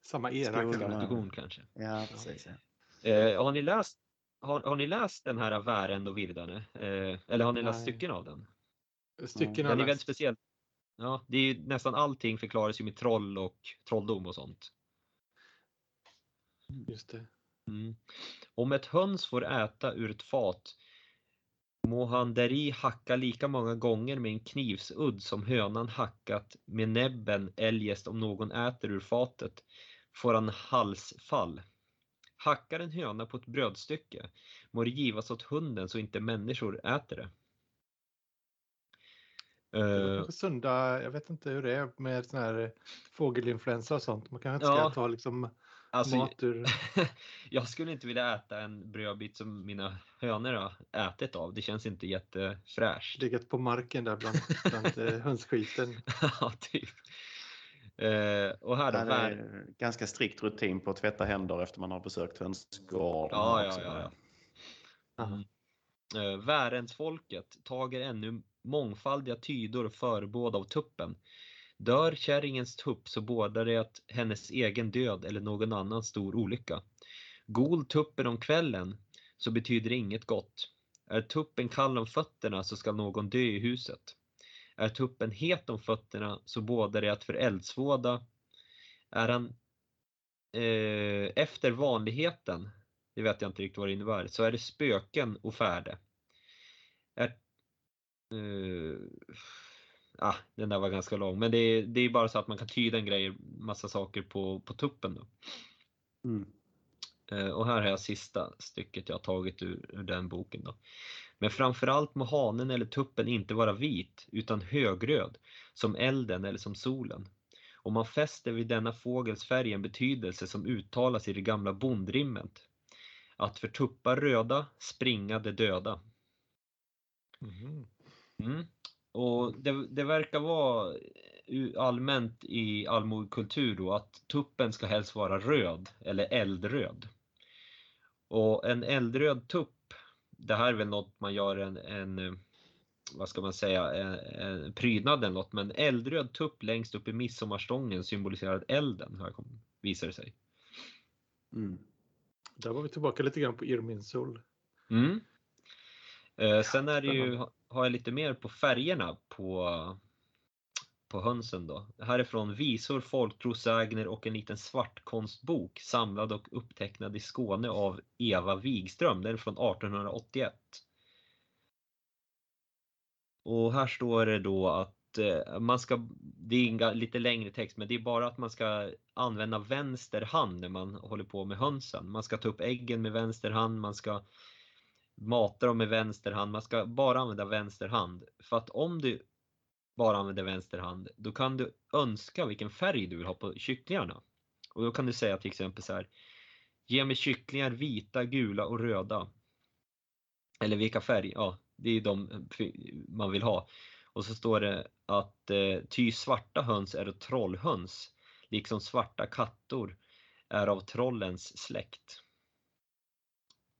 samma era Skolan, kanske. Ja, precis. Ja. Eh, har, ni läst, har, har ni läst den här Värend och Virdane? Eh, eller har ni läst stycken av den? Stycken Den är väldigt speciell. Ja, det är nästan allting förklaras ju med troll och trolldom och sånt. Just det. Mm. Om ett höns får äta ur ett fat Må han däri hacka lika många gånger med en knivsudd som hönan hackat med näbben eljest om någon äter ur fatet får han halsfall. Hackar en höna på ett brödstycke må det givas åt hunden så inte människor äter det. Uh, sunda, jag vet inte hur det är med sån här fågelinfluensa och sånt. Man kanske inte ska ja, ta liksom alltså, mat ur... jag skulle inte vilja äta en brödbit som mina hönor har ätit av. Det känns inte jättefräscht. Legat på marken där bland, bland eh, hönsskiten. ja, typ. Uh, och här då, det är ganska strikt rutin på att tvätta händer efter man har besökt hönsgården. Ja, ja, ja. ja. Mm. Uh, Värendsfolket tager ännu mångfaldiga tydor förebåd av tuppen. Dör kärringens tupp så bådar det att hennes egen död eller någon annan stor olycka. Gol tuppen om kvällen så betyder det inget gott. Är tuppen kall om fötterna så ska någon dö i huset. Är tuppen het om fötterna så bådar det att för eldsvåda. Är han eh, efter vanligheten, det vet jag inte riktigt vad det innebär, så är det spöken och färde. Är Uh, ah, den där var ganska lång, men det är, det är bara så att man kan tyda en grej, massa saker på, på tuppen. Då. Mm. Uh, och här har jag sista stycket jag har tagit ur, ur den boken. Då. Men framförallt må hanen eller tuppen inte vara vit utan högröd, som elden eller som solen. Och man fäster vid denna fågels färg en betydelse som uttalas i det gamla bondrimmet. Att för tuppar röda springa de döda. Mm. Mm. Och det, det, verkar vara allmänt i allmogekultur då att tuppen ska helst vara röd eller eldröd. Och en eldröd tupp, det här är väl något man gör en, en vad ska man säga, en, en prydnad eller något, men eldröd tupp längst upp i midsommarstången symboliserar elden, här visar det sig. Mm. Där var vi tillbaka lite grann på Irminsul. Mm. Eh, sen är det ju, har jag lite mer på färgerna på, på hönsen då. Härifrån Visor, folktrosägner och en liten svartkonstbok samlad och upptecknad i Skåne av Eva Wigström. Den är från 1881. Och här står det då att eh, man ska, det är en lite längre text, men det är bara att man ska använda vänster hand när man håller på med hönsen. Man ska ta upp äggen med vänster hand, man ska mata dem med vänster hand. Man ska bara använda vänster hand. För att om du bara använder vänster hand, då kan du önska vilken färg du vill ha på kycklingarna. Och då kan du säga till exempel så här. Ge mig kycklingar vita, gula och röda. Eller vilka färger, ja det är de eh, man vill ha. Och så står det att eh, ty svarta höns är trollhöns, liksom svarta kattor är av trollens släkt.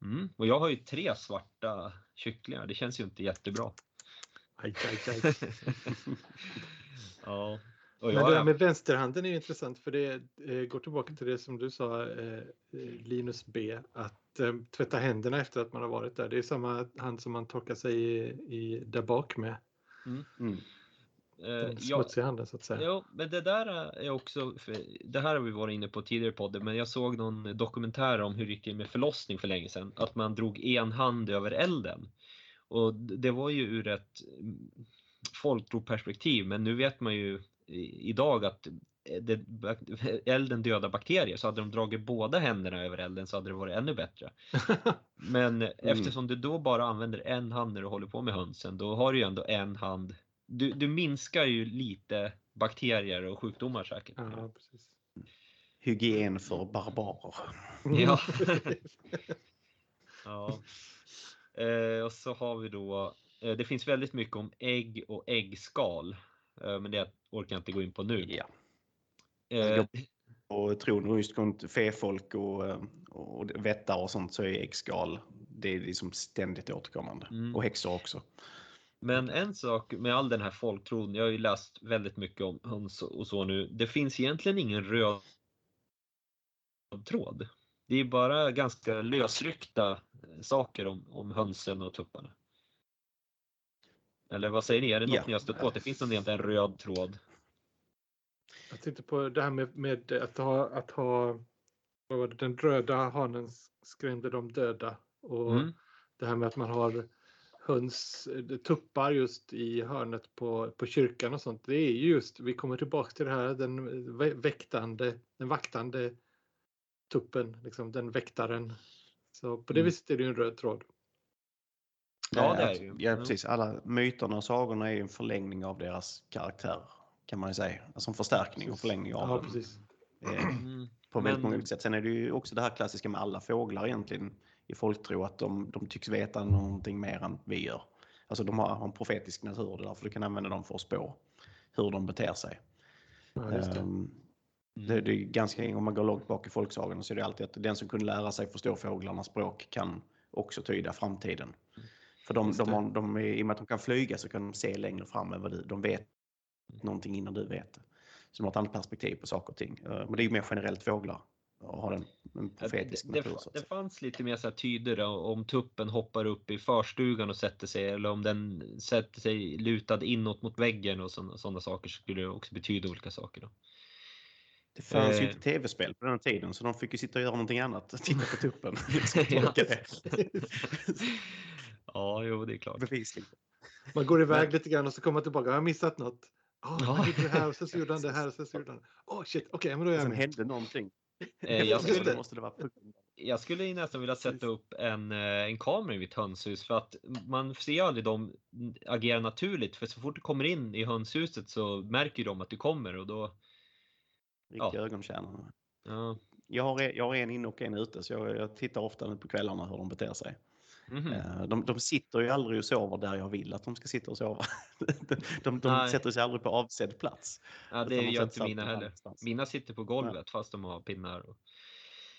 Mm. Och jag har ju tre svarta kycklingar, det känns ju inte jättebra. Aj, aj, aj. ja. Men det där med vänsterhanden är intressant för det eh, går tillbaka till det som du sa eh, Linus B. Att eh, tvätta händerna efter att man har varit där. Det är samma hand som man torkar sig i, i där bak med. Mm. Mm. Den smutsiga handen så att säga. Ja, men det där är också, det här har vi varit inne på tidigare podden, men jag såg någon dokumentär om hur det gick med förlossning för länge sedan. Att man drog en hand över elden. Och det var ju ur ett folktroperspektiv, men nu vet man ju idag att det, elden dödar bakterier. Så hade de dragit båda händerna över elden så hade det varit ännu bättre. Men mm. eftersom du då bara använder en hand när du håller på med hönsen, då har du ju ändå en hand du, du minskar ju lite bakterier och sjukdomar säkert. Ja, precis. Hygien för barbarer. Ja. ja. Eh, och så har vi då, eh, det finns väldigt mycket om ägg och äggskal. Eh, men det orkar jag inte gå in på nu. Ja. Eh, och tror just runt fefolk och, och vättar och sånt så är äggskal det är liksom ständigt återkommande. Mm. Och häxor också. Men en sak med all den här folktron, jag har ju läst väldigt mycket om höns och så nu. Det finns egentligen ingen röd tråd. Det är bara ganska lösryckta saker om, om hönsen och tupparna. Eller vad säger ni? Är det något ja. ni har stött på? Att det finns en, en röd tråd? Jag tänkte på det här med, med att ha, att ha vad var det, den röda hanen skrämde de döda och mm. det här med att man har höns, tuppar just i hörnet på, på kyrkan och sånt. Det är just, vi kommer tillbaka till det här, den väktande, den vaktande tuppen, liksom den väktaren. Så på det mm. viset är det en röd tråd. Ja, det är ju. Ja, precis. Alla myterna och sagorna är en förlängning av deras karaktär kan man ju säga. Alltså en förstärkning och förlängning av ja, dem. Precis. Eh, på väldigt många sätt. Sen är det ju också det här klassiska med alla fåglar egentligen i folktro att de, de tycks veta någonting mer än vi gör. Alltså de har en profetisk natur och därför du kan använda dem för att spå hur de beter sig. Ja, det. Det, det. är ganska, om man går långt bak i folksagorna så är det alltid att den som kunde lära sig förstå fåglarnas språk kan också tyda framtiden. För de, de, de, de, i och med att de kan flyga så kan de se längre fram än vad du. De vet någonting innan du vet. Så de har ett annat perspektiv på saker och ting. Eh, men det är ju mer generellt fåglar och har en, en profetisk det, natur. Det, det fanns lite mer så här tyder om tuppen hoppar upp i förstugan och sätter sig eller om den sätter sig lutad inåt mot väggen och sådana saker skulle det också betyda olika saker. Då. Det fanns ju inte eh. tv-spel på den tiden så de fick ju sitta och göra någonting annat. Titta på tuppen. ja. ja, jo det är klart. Man går iväg Men... lite grann och så kommer man tillbaka. Har jag missat något? Oh, ja. det här och så gjorde han det här och så gjorde han. Oh shit, okej, okay, men då är jag Sen hände någonting. Eh, jag, skulle, måste det vara jag skulle nästan vilja sätta upp en, eh, en kamera i mitt hönshus för att man ser aldrig dem agera naturligt för så fort du kommer in i hönshuset så märker de att du kommer och då... Riktiga ja. ögontjänare. Ja. Jag, har, jag har en inne och en ute så jag, jag tittar ofta nu på kvällarna hur de beter sig. Mm. De, de sitter ju aldrig och sover där jag vill att de ska sitta och sova. De, de, de sätter sig aldrig på avsedd plats. Ja, det gör inte mina heller. Mina sitter på golvet ja. fast de har pinnar. Och...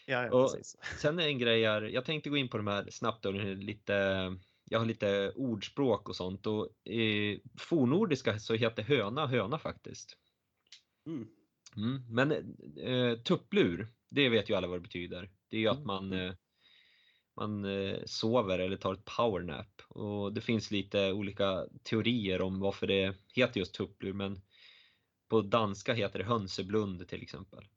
Ja, ja, och sen är en grej här, jag tänkte gå in på de här snabbt, och lite, jag har lite ordspråk och sånt och i fornordiska så heter höna höna faktiskt. Mm. Mm. Men eh, tupplur, det vet ju alla vad det betyder. Det är ju att mm. man eh, man eh, sover eller tar ett powernap. Och det finns lite olika teorier om varför det heter just tupplur men på danska heter det hönseblund till exempel.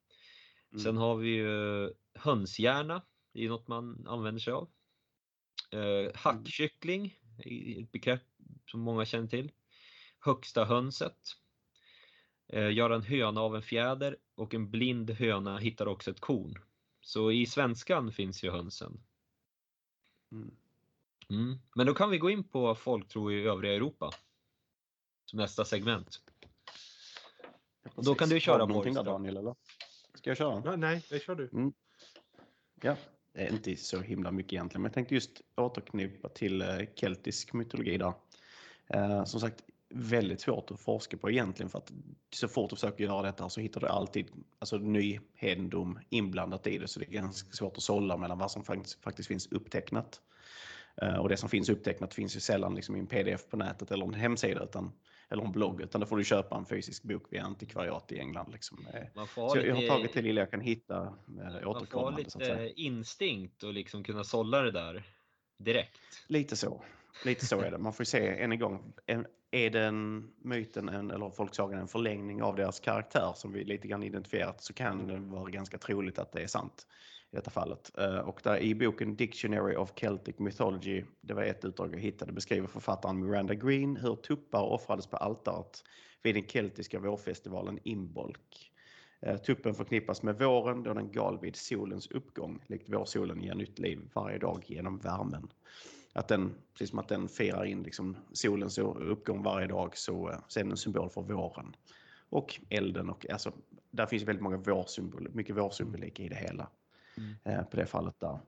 Mm. Sen har vi ju hönshjärna, det är något man använder sig av. Eh, hackkyckling, ett begrepp som många känner till. Högsta hönset. Eh, göra en höna av en fjäder och en blind höna hittar också ett korn. Så i svenskan finns ju hönsen. Mm. Mm. Men då kan vi gå in på folktro i övriga Europa. Som nästa segment. Då kan du köra någonting där Daniel eller? Ska jag köra? Nej, det kör du. Mm. Ja, det är inte så himla mycket egentligen, men jag tänkte just återknyta till eh, keltisk mytologi där. Eh, som sagt, väldigt svårt att forska på egentligen för att så fort du försöker göra detta så hittar du alltid alltså, ny hedendom inblandat i det så det är ganska svårt att sålla mellan vad som faktiskt, faktiskt finns upptecknat. Uh, och det som finns upptecknat finns ju sällan liksom i en pdf på nätet eller en hemsida utan, eller en blogg utan då får du köpa en fysisk bok via antikvariat i England. Liksom. Eh, så lite, jag har tagit det lilla jag kan hitta uh, Man får lite instinkt och liksom kunna sålla det där direkt. Lite så. Lite så är det. Man får se än en gång. Är den myten en, eller folksagan en förlängning av deras karaktär som vi lite grann identifierat så kan det vara ganska troligt att det är sant i detta fallet. Eh, och där i boken Dictionary of Celtic Mythology, det var ett utdrag jag hittade, beskriver författaren Miranda Green hur tuppar offrades på altaret vid den keltiska vårfestivalen Imbolc. Eh, tuppen förknippas med våren då den gal vid solens uppgång, likt vårsolen ger nytt liv varje dag genom värmen att den, precis som att den firar in liksom solens uppgång varje dag så, så är den en symbol för våren. Och elden och alltså, där finns väldigt många vårsymboler, mycket vårsymbolik i det hela. Mm. Eh, på det fallet där.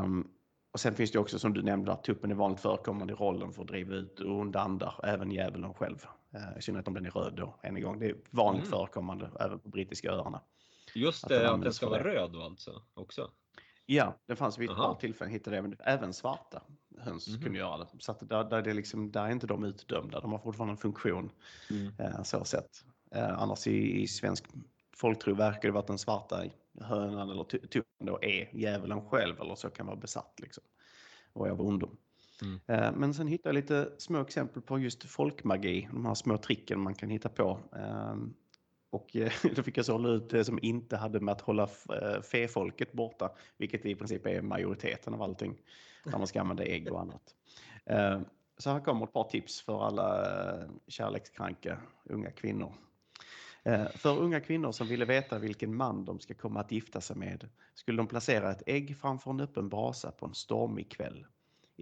Um, och sen finns det också som du nämnde att tuppen är vanligt förekommande i rollen för att driva ut onda andar, även djävulen själv. Uh, I synnerhet om den är röd då, än en gång. Det är vanligt mm. förekommande även på brittiska öarna. Just det, att, att den ska vara röd då alltså också? Ja, det fanns vid ett par tillfällen hittade jag, även svarta höns mm. kunde göra det. Så där, där, det liksom, där är inte de utdömda, de har fortfarande en funktion. Mm. Eh, så sett. Eh, annars i, i svensk folktro verkar det vara att den svarta hönan eller tuppen då är djävulen själv eller så kan vara besatt liksom. Och av ondom. Mm. Eh, men sen hittade jag lite små exempel på just folkmagi, de här små tricken man kan hitta på. Och eh, då fick jag sålla ut det som inte hade med att hålla eh, fefolket borta, vilket i princip är majoriteten av allting, när man ska använda ägg och annat. Eh, så här kommer ett par tips för alla kärlekskranka unga kvinnor. För unga kvinnor som ville veta vilken man de ska komma att gifta sig med skulle de placera ett ägg framför en öppen brasa på en stormig kväll.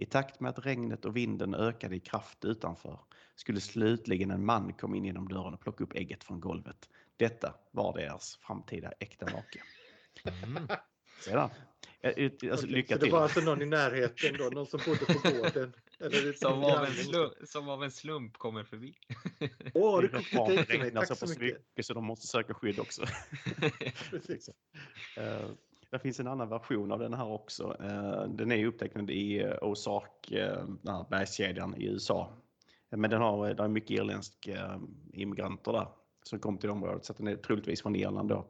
I takt med att regnet och vinden ökade i kraft utanför skulle slutligen en man komma in genom dörren och plocka upp ägget från golvet. Detta var deras framtida äkta make. Mm. Sedan. Alltså, okay, lycka så till. det var alltså någon i närheten då, någon som bodde på gården? Eller som, av en slump, som av en slump kommer förbi. Åh, oh, du ägg till mig. Tack så mycket. Mycket, så de måste söka skydd också. Precis. Det finns en annan version av den här också. Uh, den är upptecknad i uh, Ozark, här bergskedjan i USA. Men den har, det är mycket irländska immigranter där som kom till området så den är troligtvis från Irland då.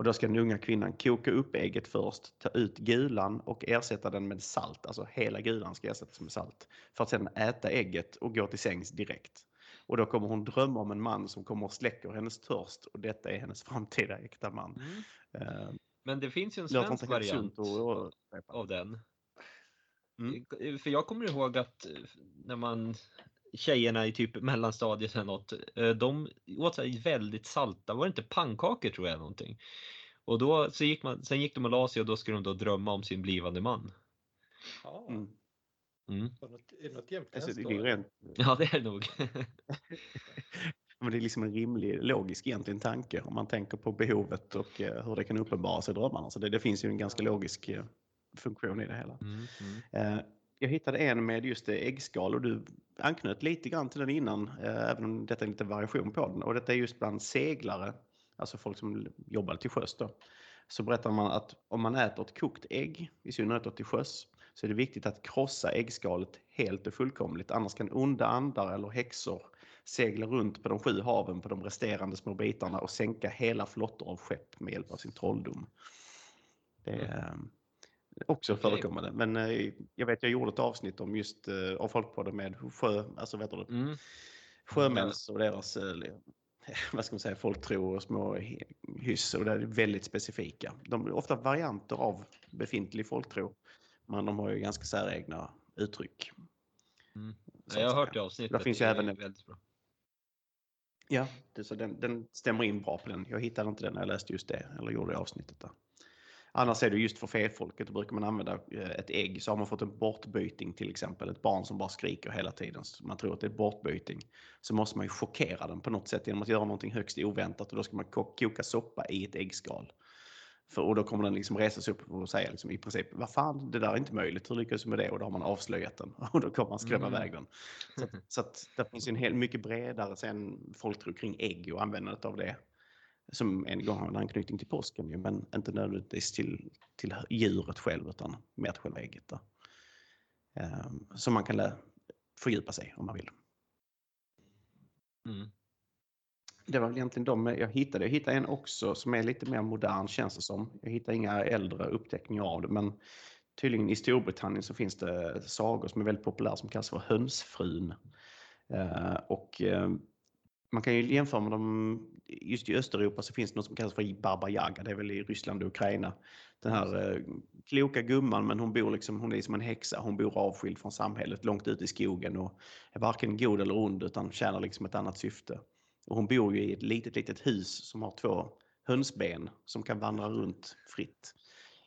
Och då ska den unga kvinnan koka upp ägget först, ta ut gulan och ersätta den med salt. Alltså hela gulan ska ersättas med salt. För att sedan äta ägget och gå till sängs direkt. Och då kommer hon drömma om en man som kommer och släcker hennes törst och detta är hennes framtida äkta man. Mm. Men det finns ju en svensk variant och, av den. Mm. För jag kommer ihåg att när man tjejerna i typ mellanstadiet eller något, eh, de åt så väldigt salta, var det inte pannkakor tror jag någonting. Och då så gick man, sen gick de och la sig och då skulle de då drömma om sin blivande man. Ja. Mm. Mm. Är det något jämtländskt alltså, det är rent... Ja det är det nog. Men det är liksom en rimlig, logisk egentligen tanke om man tänker på behovet och eh, hur det kan uppenbara sig i drömmarna. Så det, det finns ju en ganska logisk eh, funktion i det hela. Mm, mm jag hittade en med just äggskal och du anknöt lite grann till den innan, eh, även om detta är lite variation på den. Och detta är just bland seglare, alltså folk som jobbar till sjöss då. Så berättar man att om man äter ett kokt ägg, i synnerhet till sjöss, så är det viktigt att krossa äggskalet helt och fullkomligt. Annars kan onda andar eller häxor segla runt på de sju haven på de resterande små bitarna och sänka hela flottor av skepp med hjälp av sin trolldom. Det är, mm också okay. förekommande. Men eh, jag vet, jag gjorde ett avsnitt om just eh, av Folkpodden med sjö, alltså vet du, mm. sjömäns och deras eh, vad ska man säga, folktro och små hyss och det är väldigt specifika. De är ofta varianter av befintlig folktro, men de har ju ganska säregna uttryck. Mm. Ja, jag har hört det avsnittet. Det finns ju även väldigt bra. Ja, det, så den, den stämmer in bra på den. Jag hittade inte den när jag läste just det, eller gjorde det avsnittet där. Annars är det just för fäfolket, då brukar man använda eh, ett ägg. Så har man fått en bortbyting till exempel, ett barn som bara skriker hela tiden. Så man tror att det är bortbyting. Så måste man ju chockera den på något sätt genom att göra någonting högst oväntat. Och då ska man koka soppa i ett äggskal. För, och då kommer den liksom resa sig upp och säga liksom i princip, vad fan, det där är inte möjligt, hur lyckas du med det? Och då har man avslöjat den och då kommer man skrämma mm. iväg den. Så, att, så att det finns en hel, mycket bredare sen folktro kring ägg och användandet av det som en gång har en anknytning till påsken, men inte nödvändigtvis till, till djuret själv utan mer till själva ägget. Då. Um, som man kan fördjupa sig om man vill. Mm. Det var väl egentligen de jag hittade. Jag hittade en också som är lite mer modern känns det som. Jag hittade inga äldre uppteckningar av det men tydligen i Storbritannien så finns det sagor som är väldigt populära som kallas för Hönsfrun. Eh, och eh, man kan ju jämföra med dem, just i Östeuropa så finns det något som kallas för Baba Yaga, det är väl i Ryssland och Ukraina. Den här eh, kloka gumman men hon bor liksom, hon är som en häxa, hon bor avskild från samhället långt ute i skogen och är varken god eller ond utan tjänar liksom ett annat syfte. Och hon bor ju i ett litet, litet hus som har två hönsben som kan vandra runt fritt.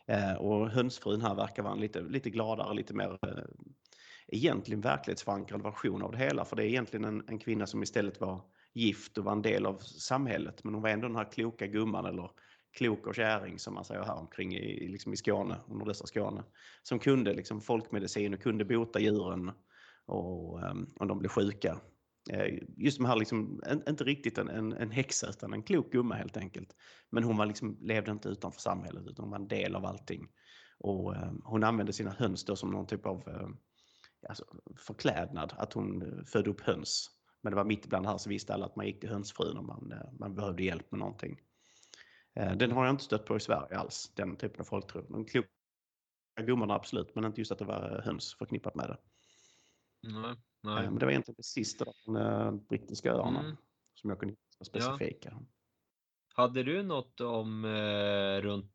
Eh, och hönsfrun här verkar vara en lite, lite gladare, lite mer eh, egentligen verklighetsförankrad version av det hela. För det är egentligen en, en kvinna som istället var gift och var en del av samhället. Men hon var ändå den här kloka gumman eller klok och käring som man säger här omkring i, liksom i Skåne, nordöstra Skåne. Som kunde liksom folkmedicin och kunde bota djuren och, eh, om de blev sjuka. Eh, just de här, liksom, inte riktigt en, en, en häxa utan en klok gumma helt enkelt. Men hon var liksom, levde inte utanför samhället utan hon var en del av allting. Och eh, hon använde sina höns då som någon typ av eh, alltså, förklädnad, att hon eh, födde upp höns men det var mitt ibland här så visste alla att man gick till hönsfrun om man, eh, man behövde hjälp med någonting. Eh, den har jag inte stött på i Sverige alls, den typen av folktro. De kloka gummorna absolut, men inte just att det var eh, höns förknippat med det. Nej, nej. Eh, men det var egentligen det sista av de brittiska öarna mm. som jag kunde hitta specifika. Ja. Hade du något om eh, runt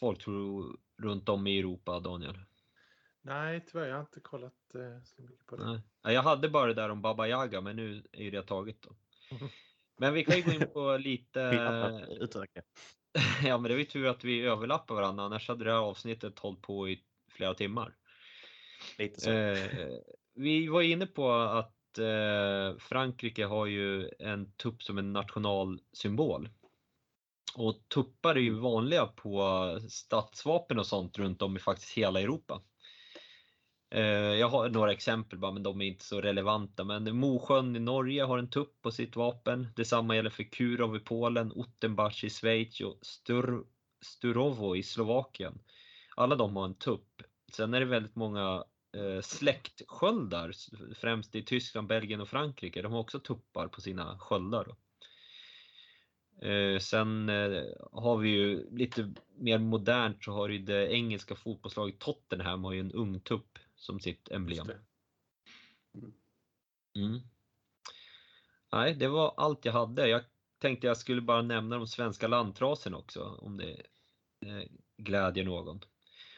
folktro runt om i Europa, Daniel? Nej, tyvärr. Jag har inte kollat eh, så mycket på det. Nej. Jag hade bara det där om Baba Yaga, men nu är ju det taget då. Men vi kan ju gå in på lite... ja, men det är ju tur att vi överlappar varandra, annars hade det här avsnittet hållit på i flera timmar. Lite så. Eh, vi var inne på att eh, Frankrike har ju en tupp som en nationalsymbol. Och tuppar är ju vanliga på stadsvapen och sånt runt om i faktiskt hela Europa. Eh, jag har några exempel bara, men de är inte så relevanta. Men Mosjön i Norge har en tupp på sitt vapen. Detsamma gäller för Kurov i Polen, Ottenbach i Schweiz och Stur Sturovo i Slovakien. Alla de har en tupp. Sen är det väldigt många släktsköldar, främst i Tyskland, Belgien och Frankrike. De har också tuppar på sina sköldar. Då. Eh, sen eh, har vi ju lite mer modernt så har ju det engelska fotbollslaget Tottenham har ju en ungtupp som sitt emblem. Mm. Nej, det var allt jag hade. Jag tänkte jag skulle bara nämna de svenska lantraserna också om det eh, glädjer någon.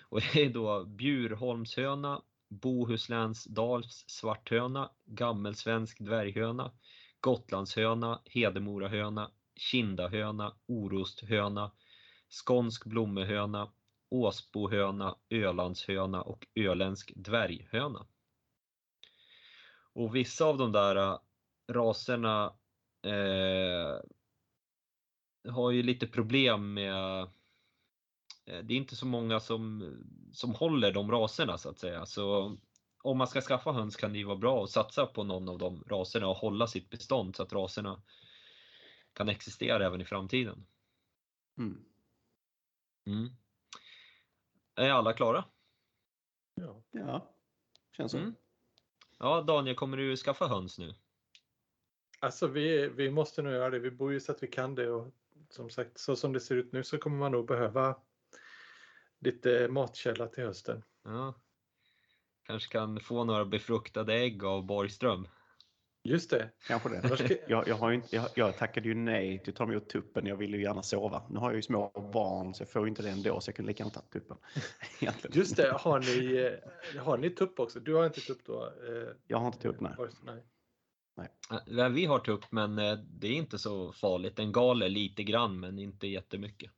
Och det är då Bjurholmshöna, Bohuslänsdals svarthöna, Gammelsvensk dvärghöna, Gotlandshöna, Hedemorahöna, Kindahöna, Orosthöna, Skånsk blommehöna, Åsbohöna, Ölandshöna och Öländsk dvärghöna. Och vissa av de där äh, raserna eh, har ju lite problem med det är inte så många som, som håller de raserna så att säga. Så om man ska skaffa höns kan det ju vara bra att satsa på någon av de raserna och hålla sitt bestånd så att raserna kan existera även i framtiden. Mm. Mm. Är alla klara? Ja, ja. känns så. Mm. Ja, Daniel, kommer du skaffa höns nu? Alltså vi, vi måste nog göra det. Vi bor ju så att vi kan det och som sagt så som det ser ut nu så kommer man nog behöva lite matkälla till hösten. Ja. Kanske kan få några befruktade ägg av Borgström. Just det. Kanske det. Jag, jag, har inte, jag, jag tackade ju nej till att ta emot tuppen. Jag ville ju gärna sova. Nu har jag ju små barn så jag får inte det ändå så jag kunde lika gärna ta tuppen. Just det. Har ni, har ni tupp också? Du har inte tupp då? Eh, jag har inte tupp, nej. nej. Nej. Vi har tupp men eh, det är inte så farligt. Den galer lite grann men inte jättemycket.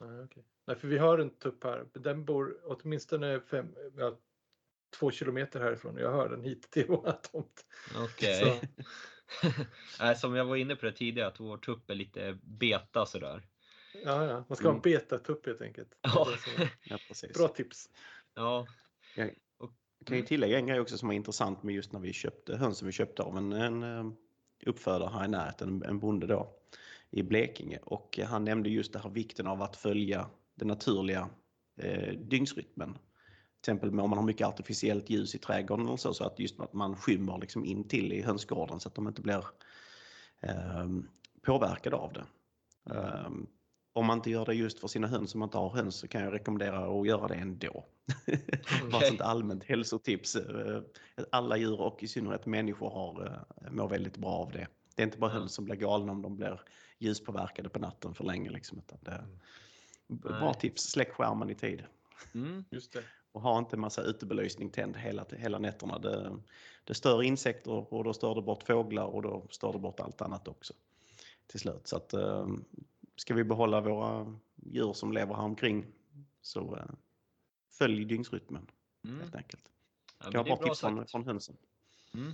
Nej, okay. Nej, för vi har en tupp här. Den bor åtminstone fem, ja, två kilometer härifrån jag hör den hit till våra tomt. Okej. Okay. Som jag var inne på det tidigare, att vår tupp är lite beta sådär. Ja, ja. man ska mm. ha en mm. betatupp helt enkelt. Ja. ja, precis. Bra tips. Ja. Jag kan ju mm. tillägga en grej också som var intressant med just när vi köpte hönsen vi köpte av en, en eh, uppfödare här i närheten, en bonde då i Blekinge och han nämnde just det här vikten av att följa den naturliga eh, dygnsrytmen till exempel om man har mycket artificiellt ljus i trädgården eller så, så att just att man skymmer liksom in till i hönsgården så att de inte blir eh, påverkade av det. Eh, om man inte gör det just för sina höns, som man inte har höns, så kan jag rekommendera att göra det ändå. Okay. Bara ett allmänt hälsotips. Eh, alla djur och i synnerhet människor har, eh, mår väldigt bra av det. Det är inte bara höns som blir galna om de blir ljuspåverkade på natten för länge. Liksom, utan det, mm. bra tips, släck skärmen i tid. Mm, just det och ha inte massa utebelysning tänd hela, hela nätterna. Det, det stör insekter och då stör det bort fåglar och då stör det bort allt annat också till slut. Så att, eh, ska vi behålla våra djur som lever här omkring så eh, följ dygnsrytmen mm. helt enkelt. Ja, det var bra tips från, från hönsen. Mm.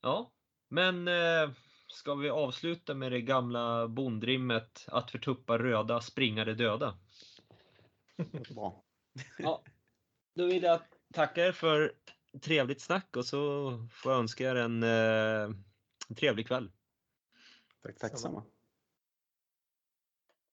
Ja, men eh, ska vi avsluta med det gamla bondrimmet att för tuppar röda springa de döda? Bra. Ja, då vill jag tacka er för trevligt snack och så får jag önska er en, eh, en trevlig kväll. Tack, Tack samma.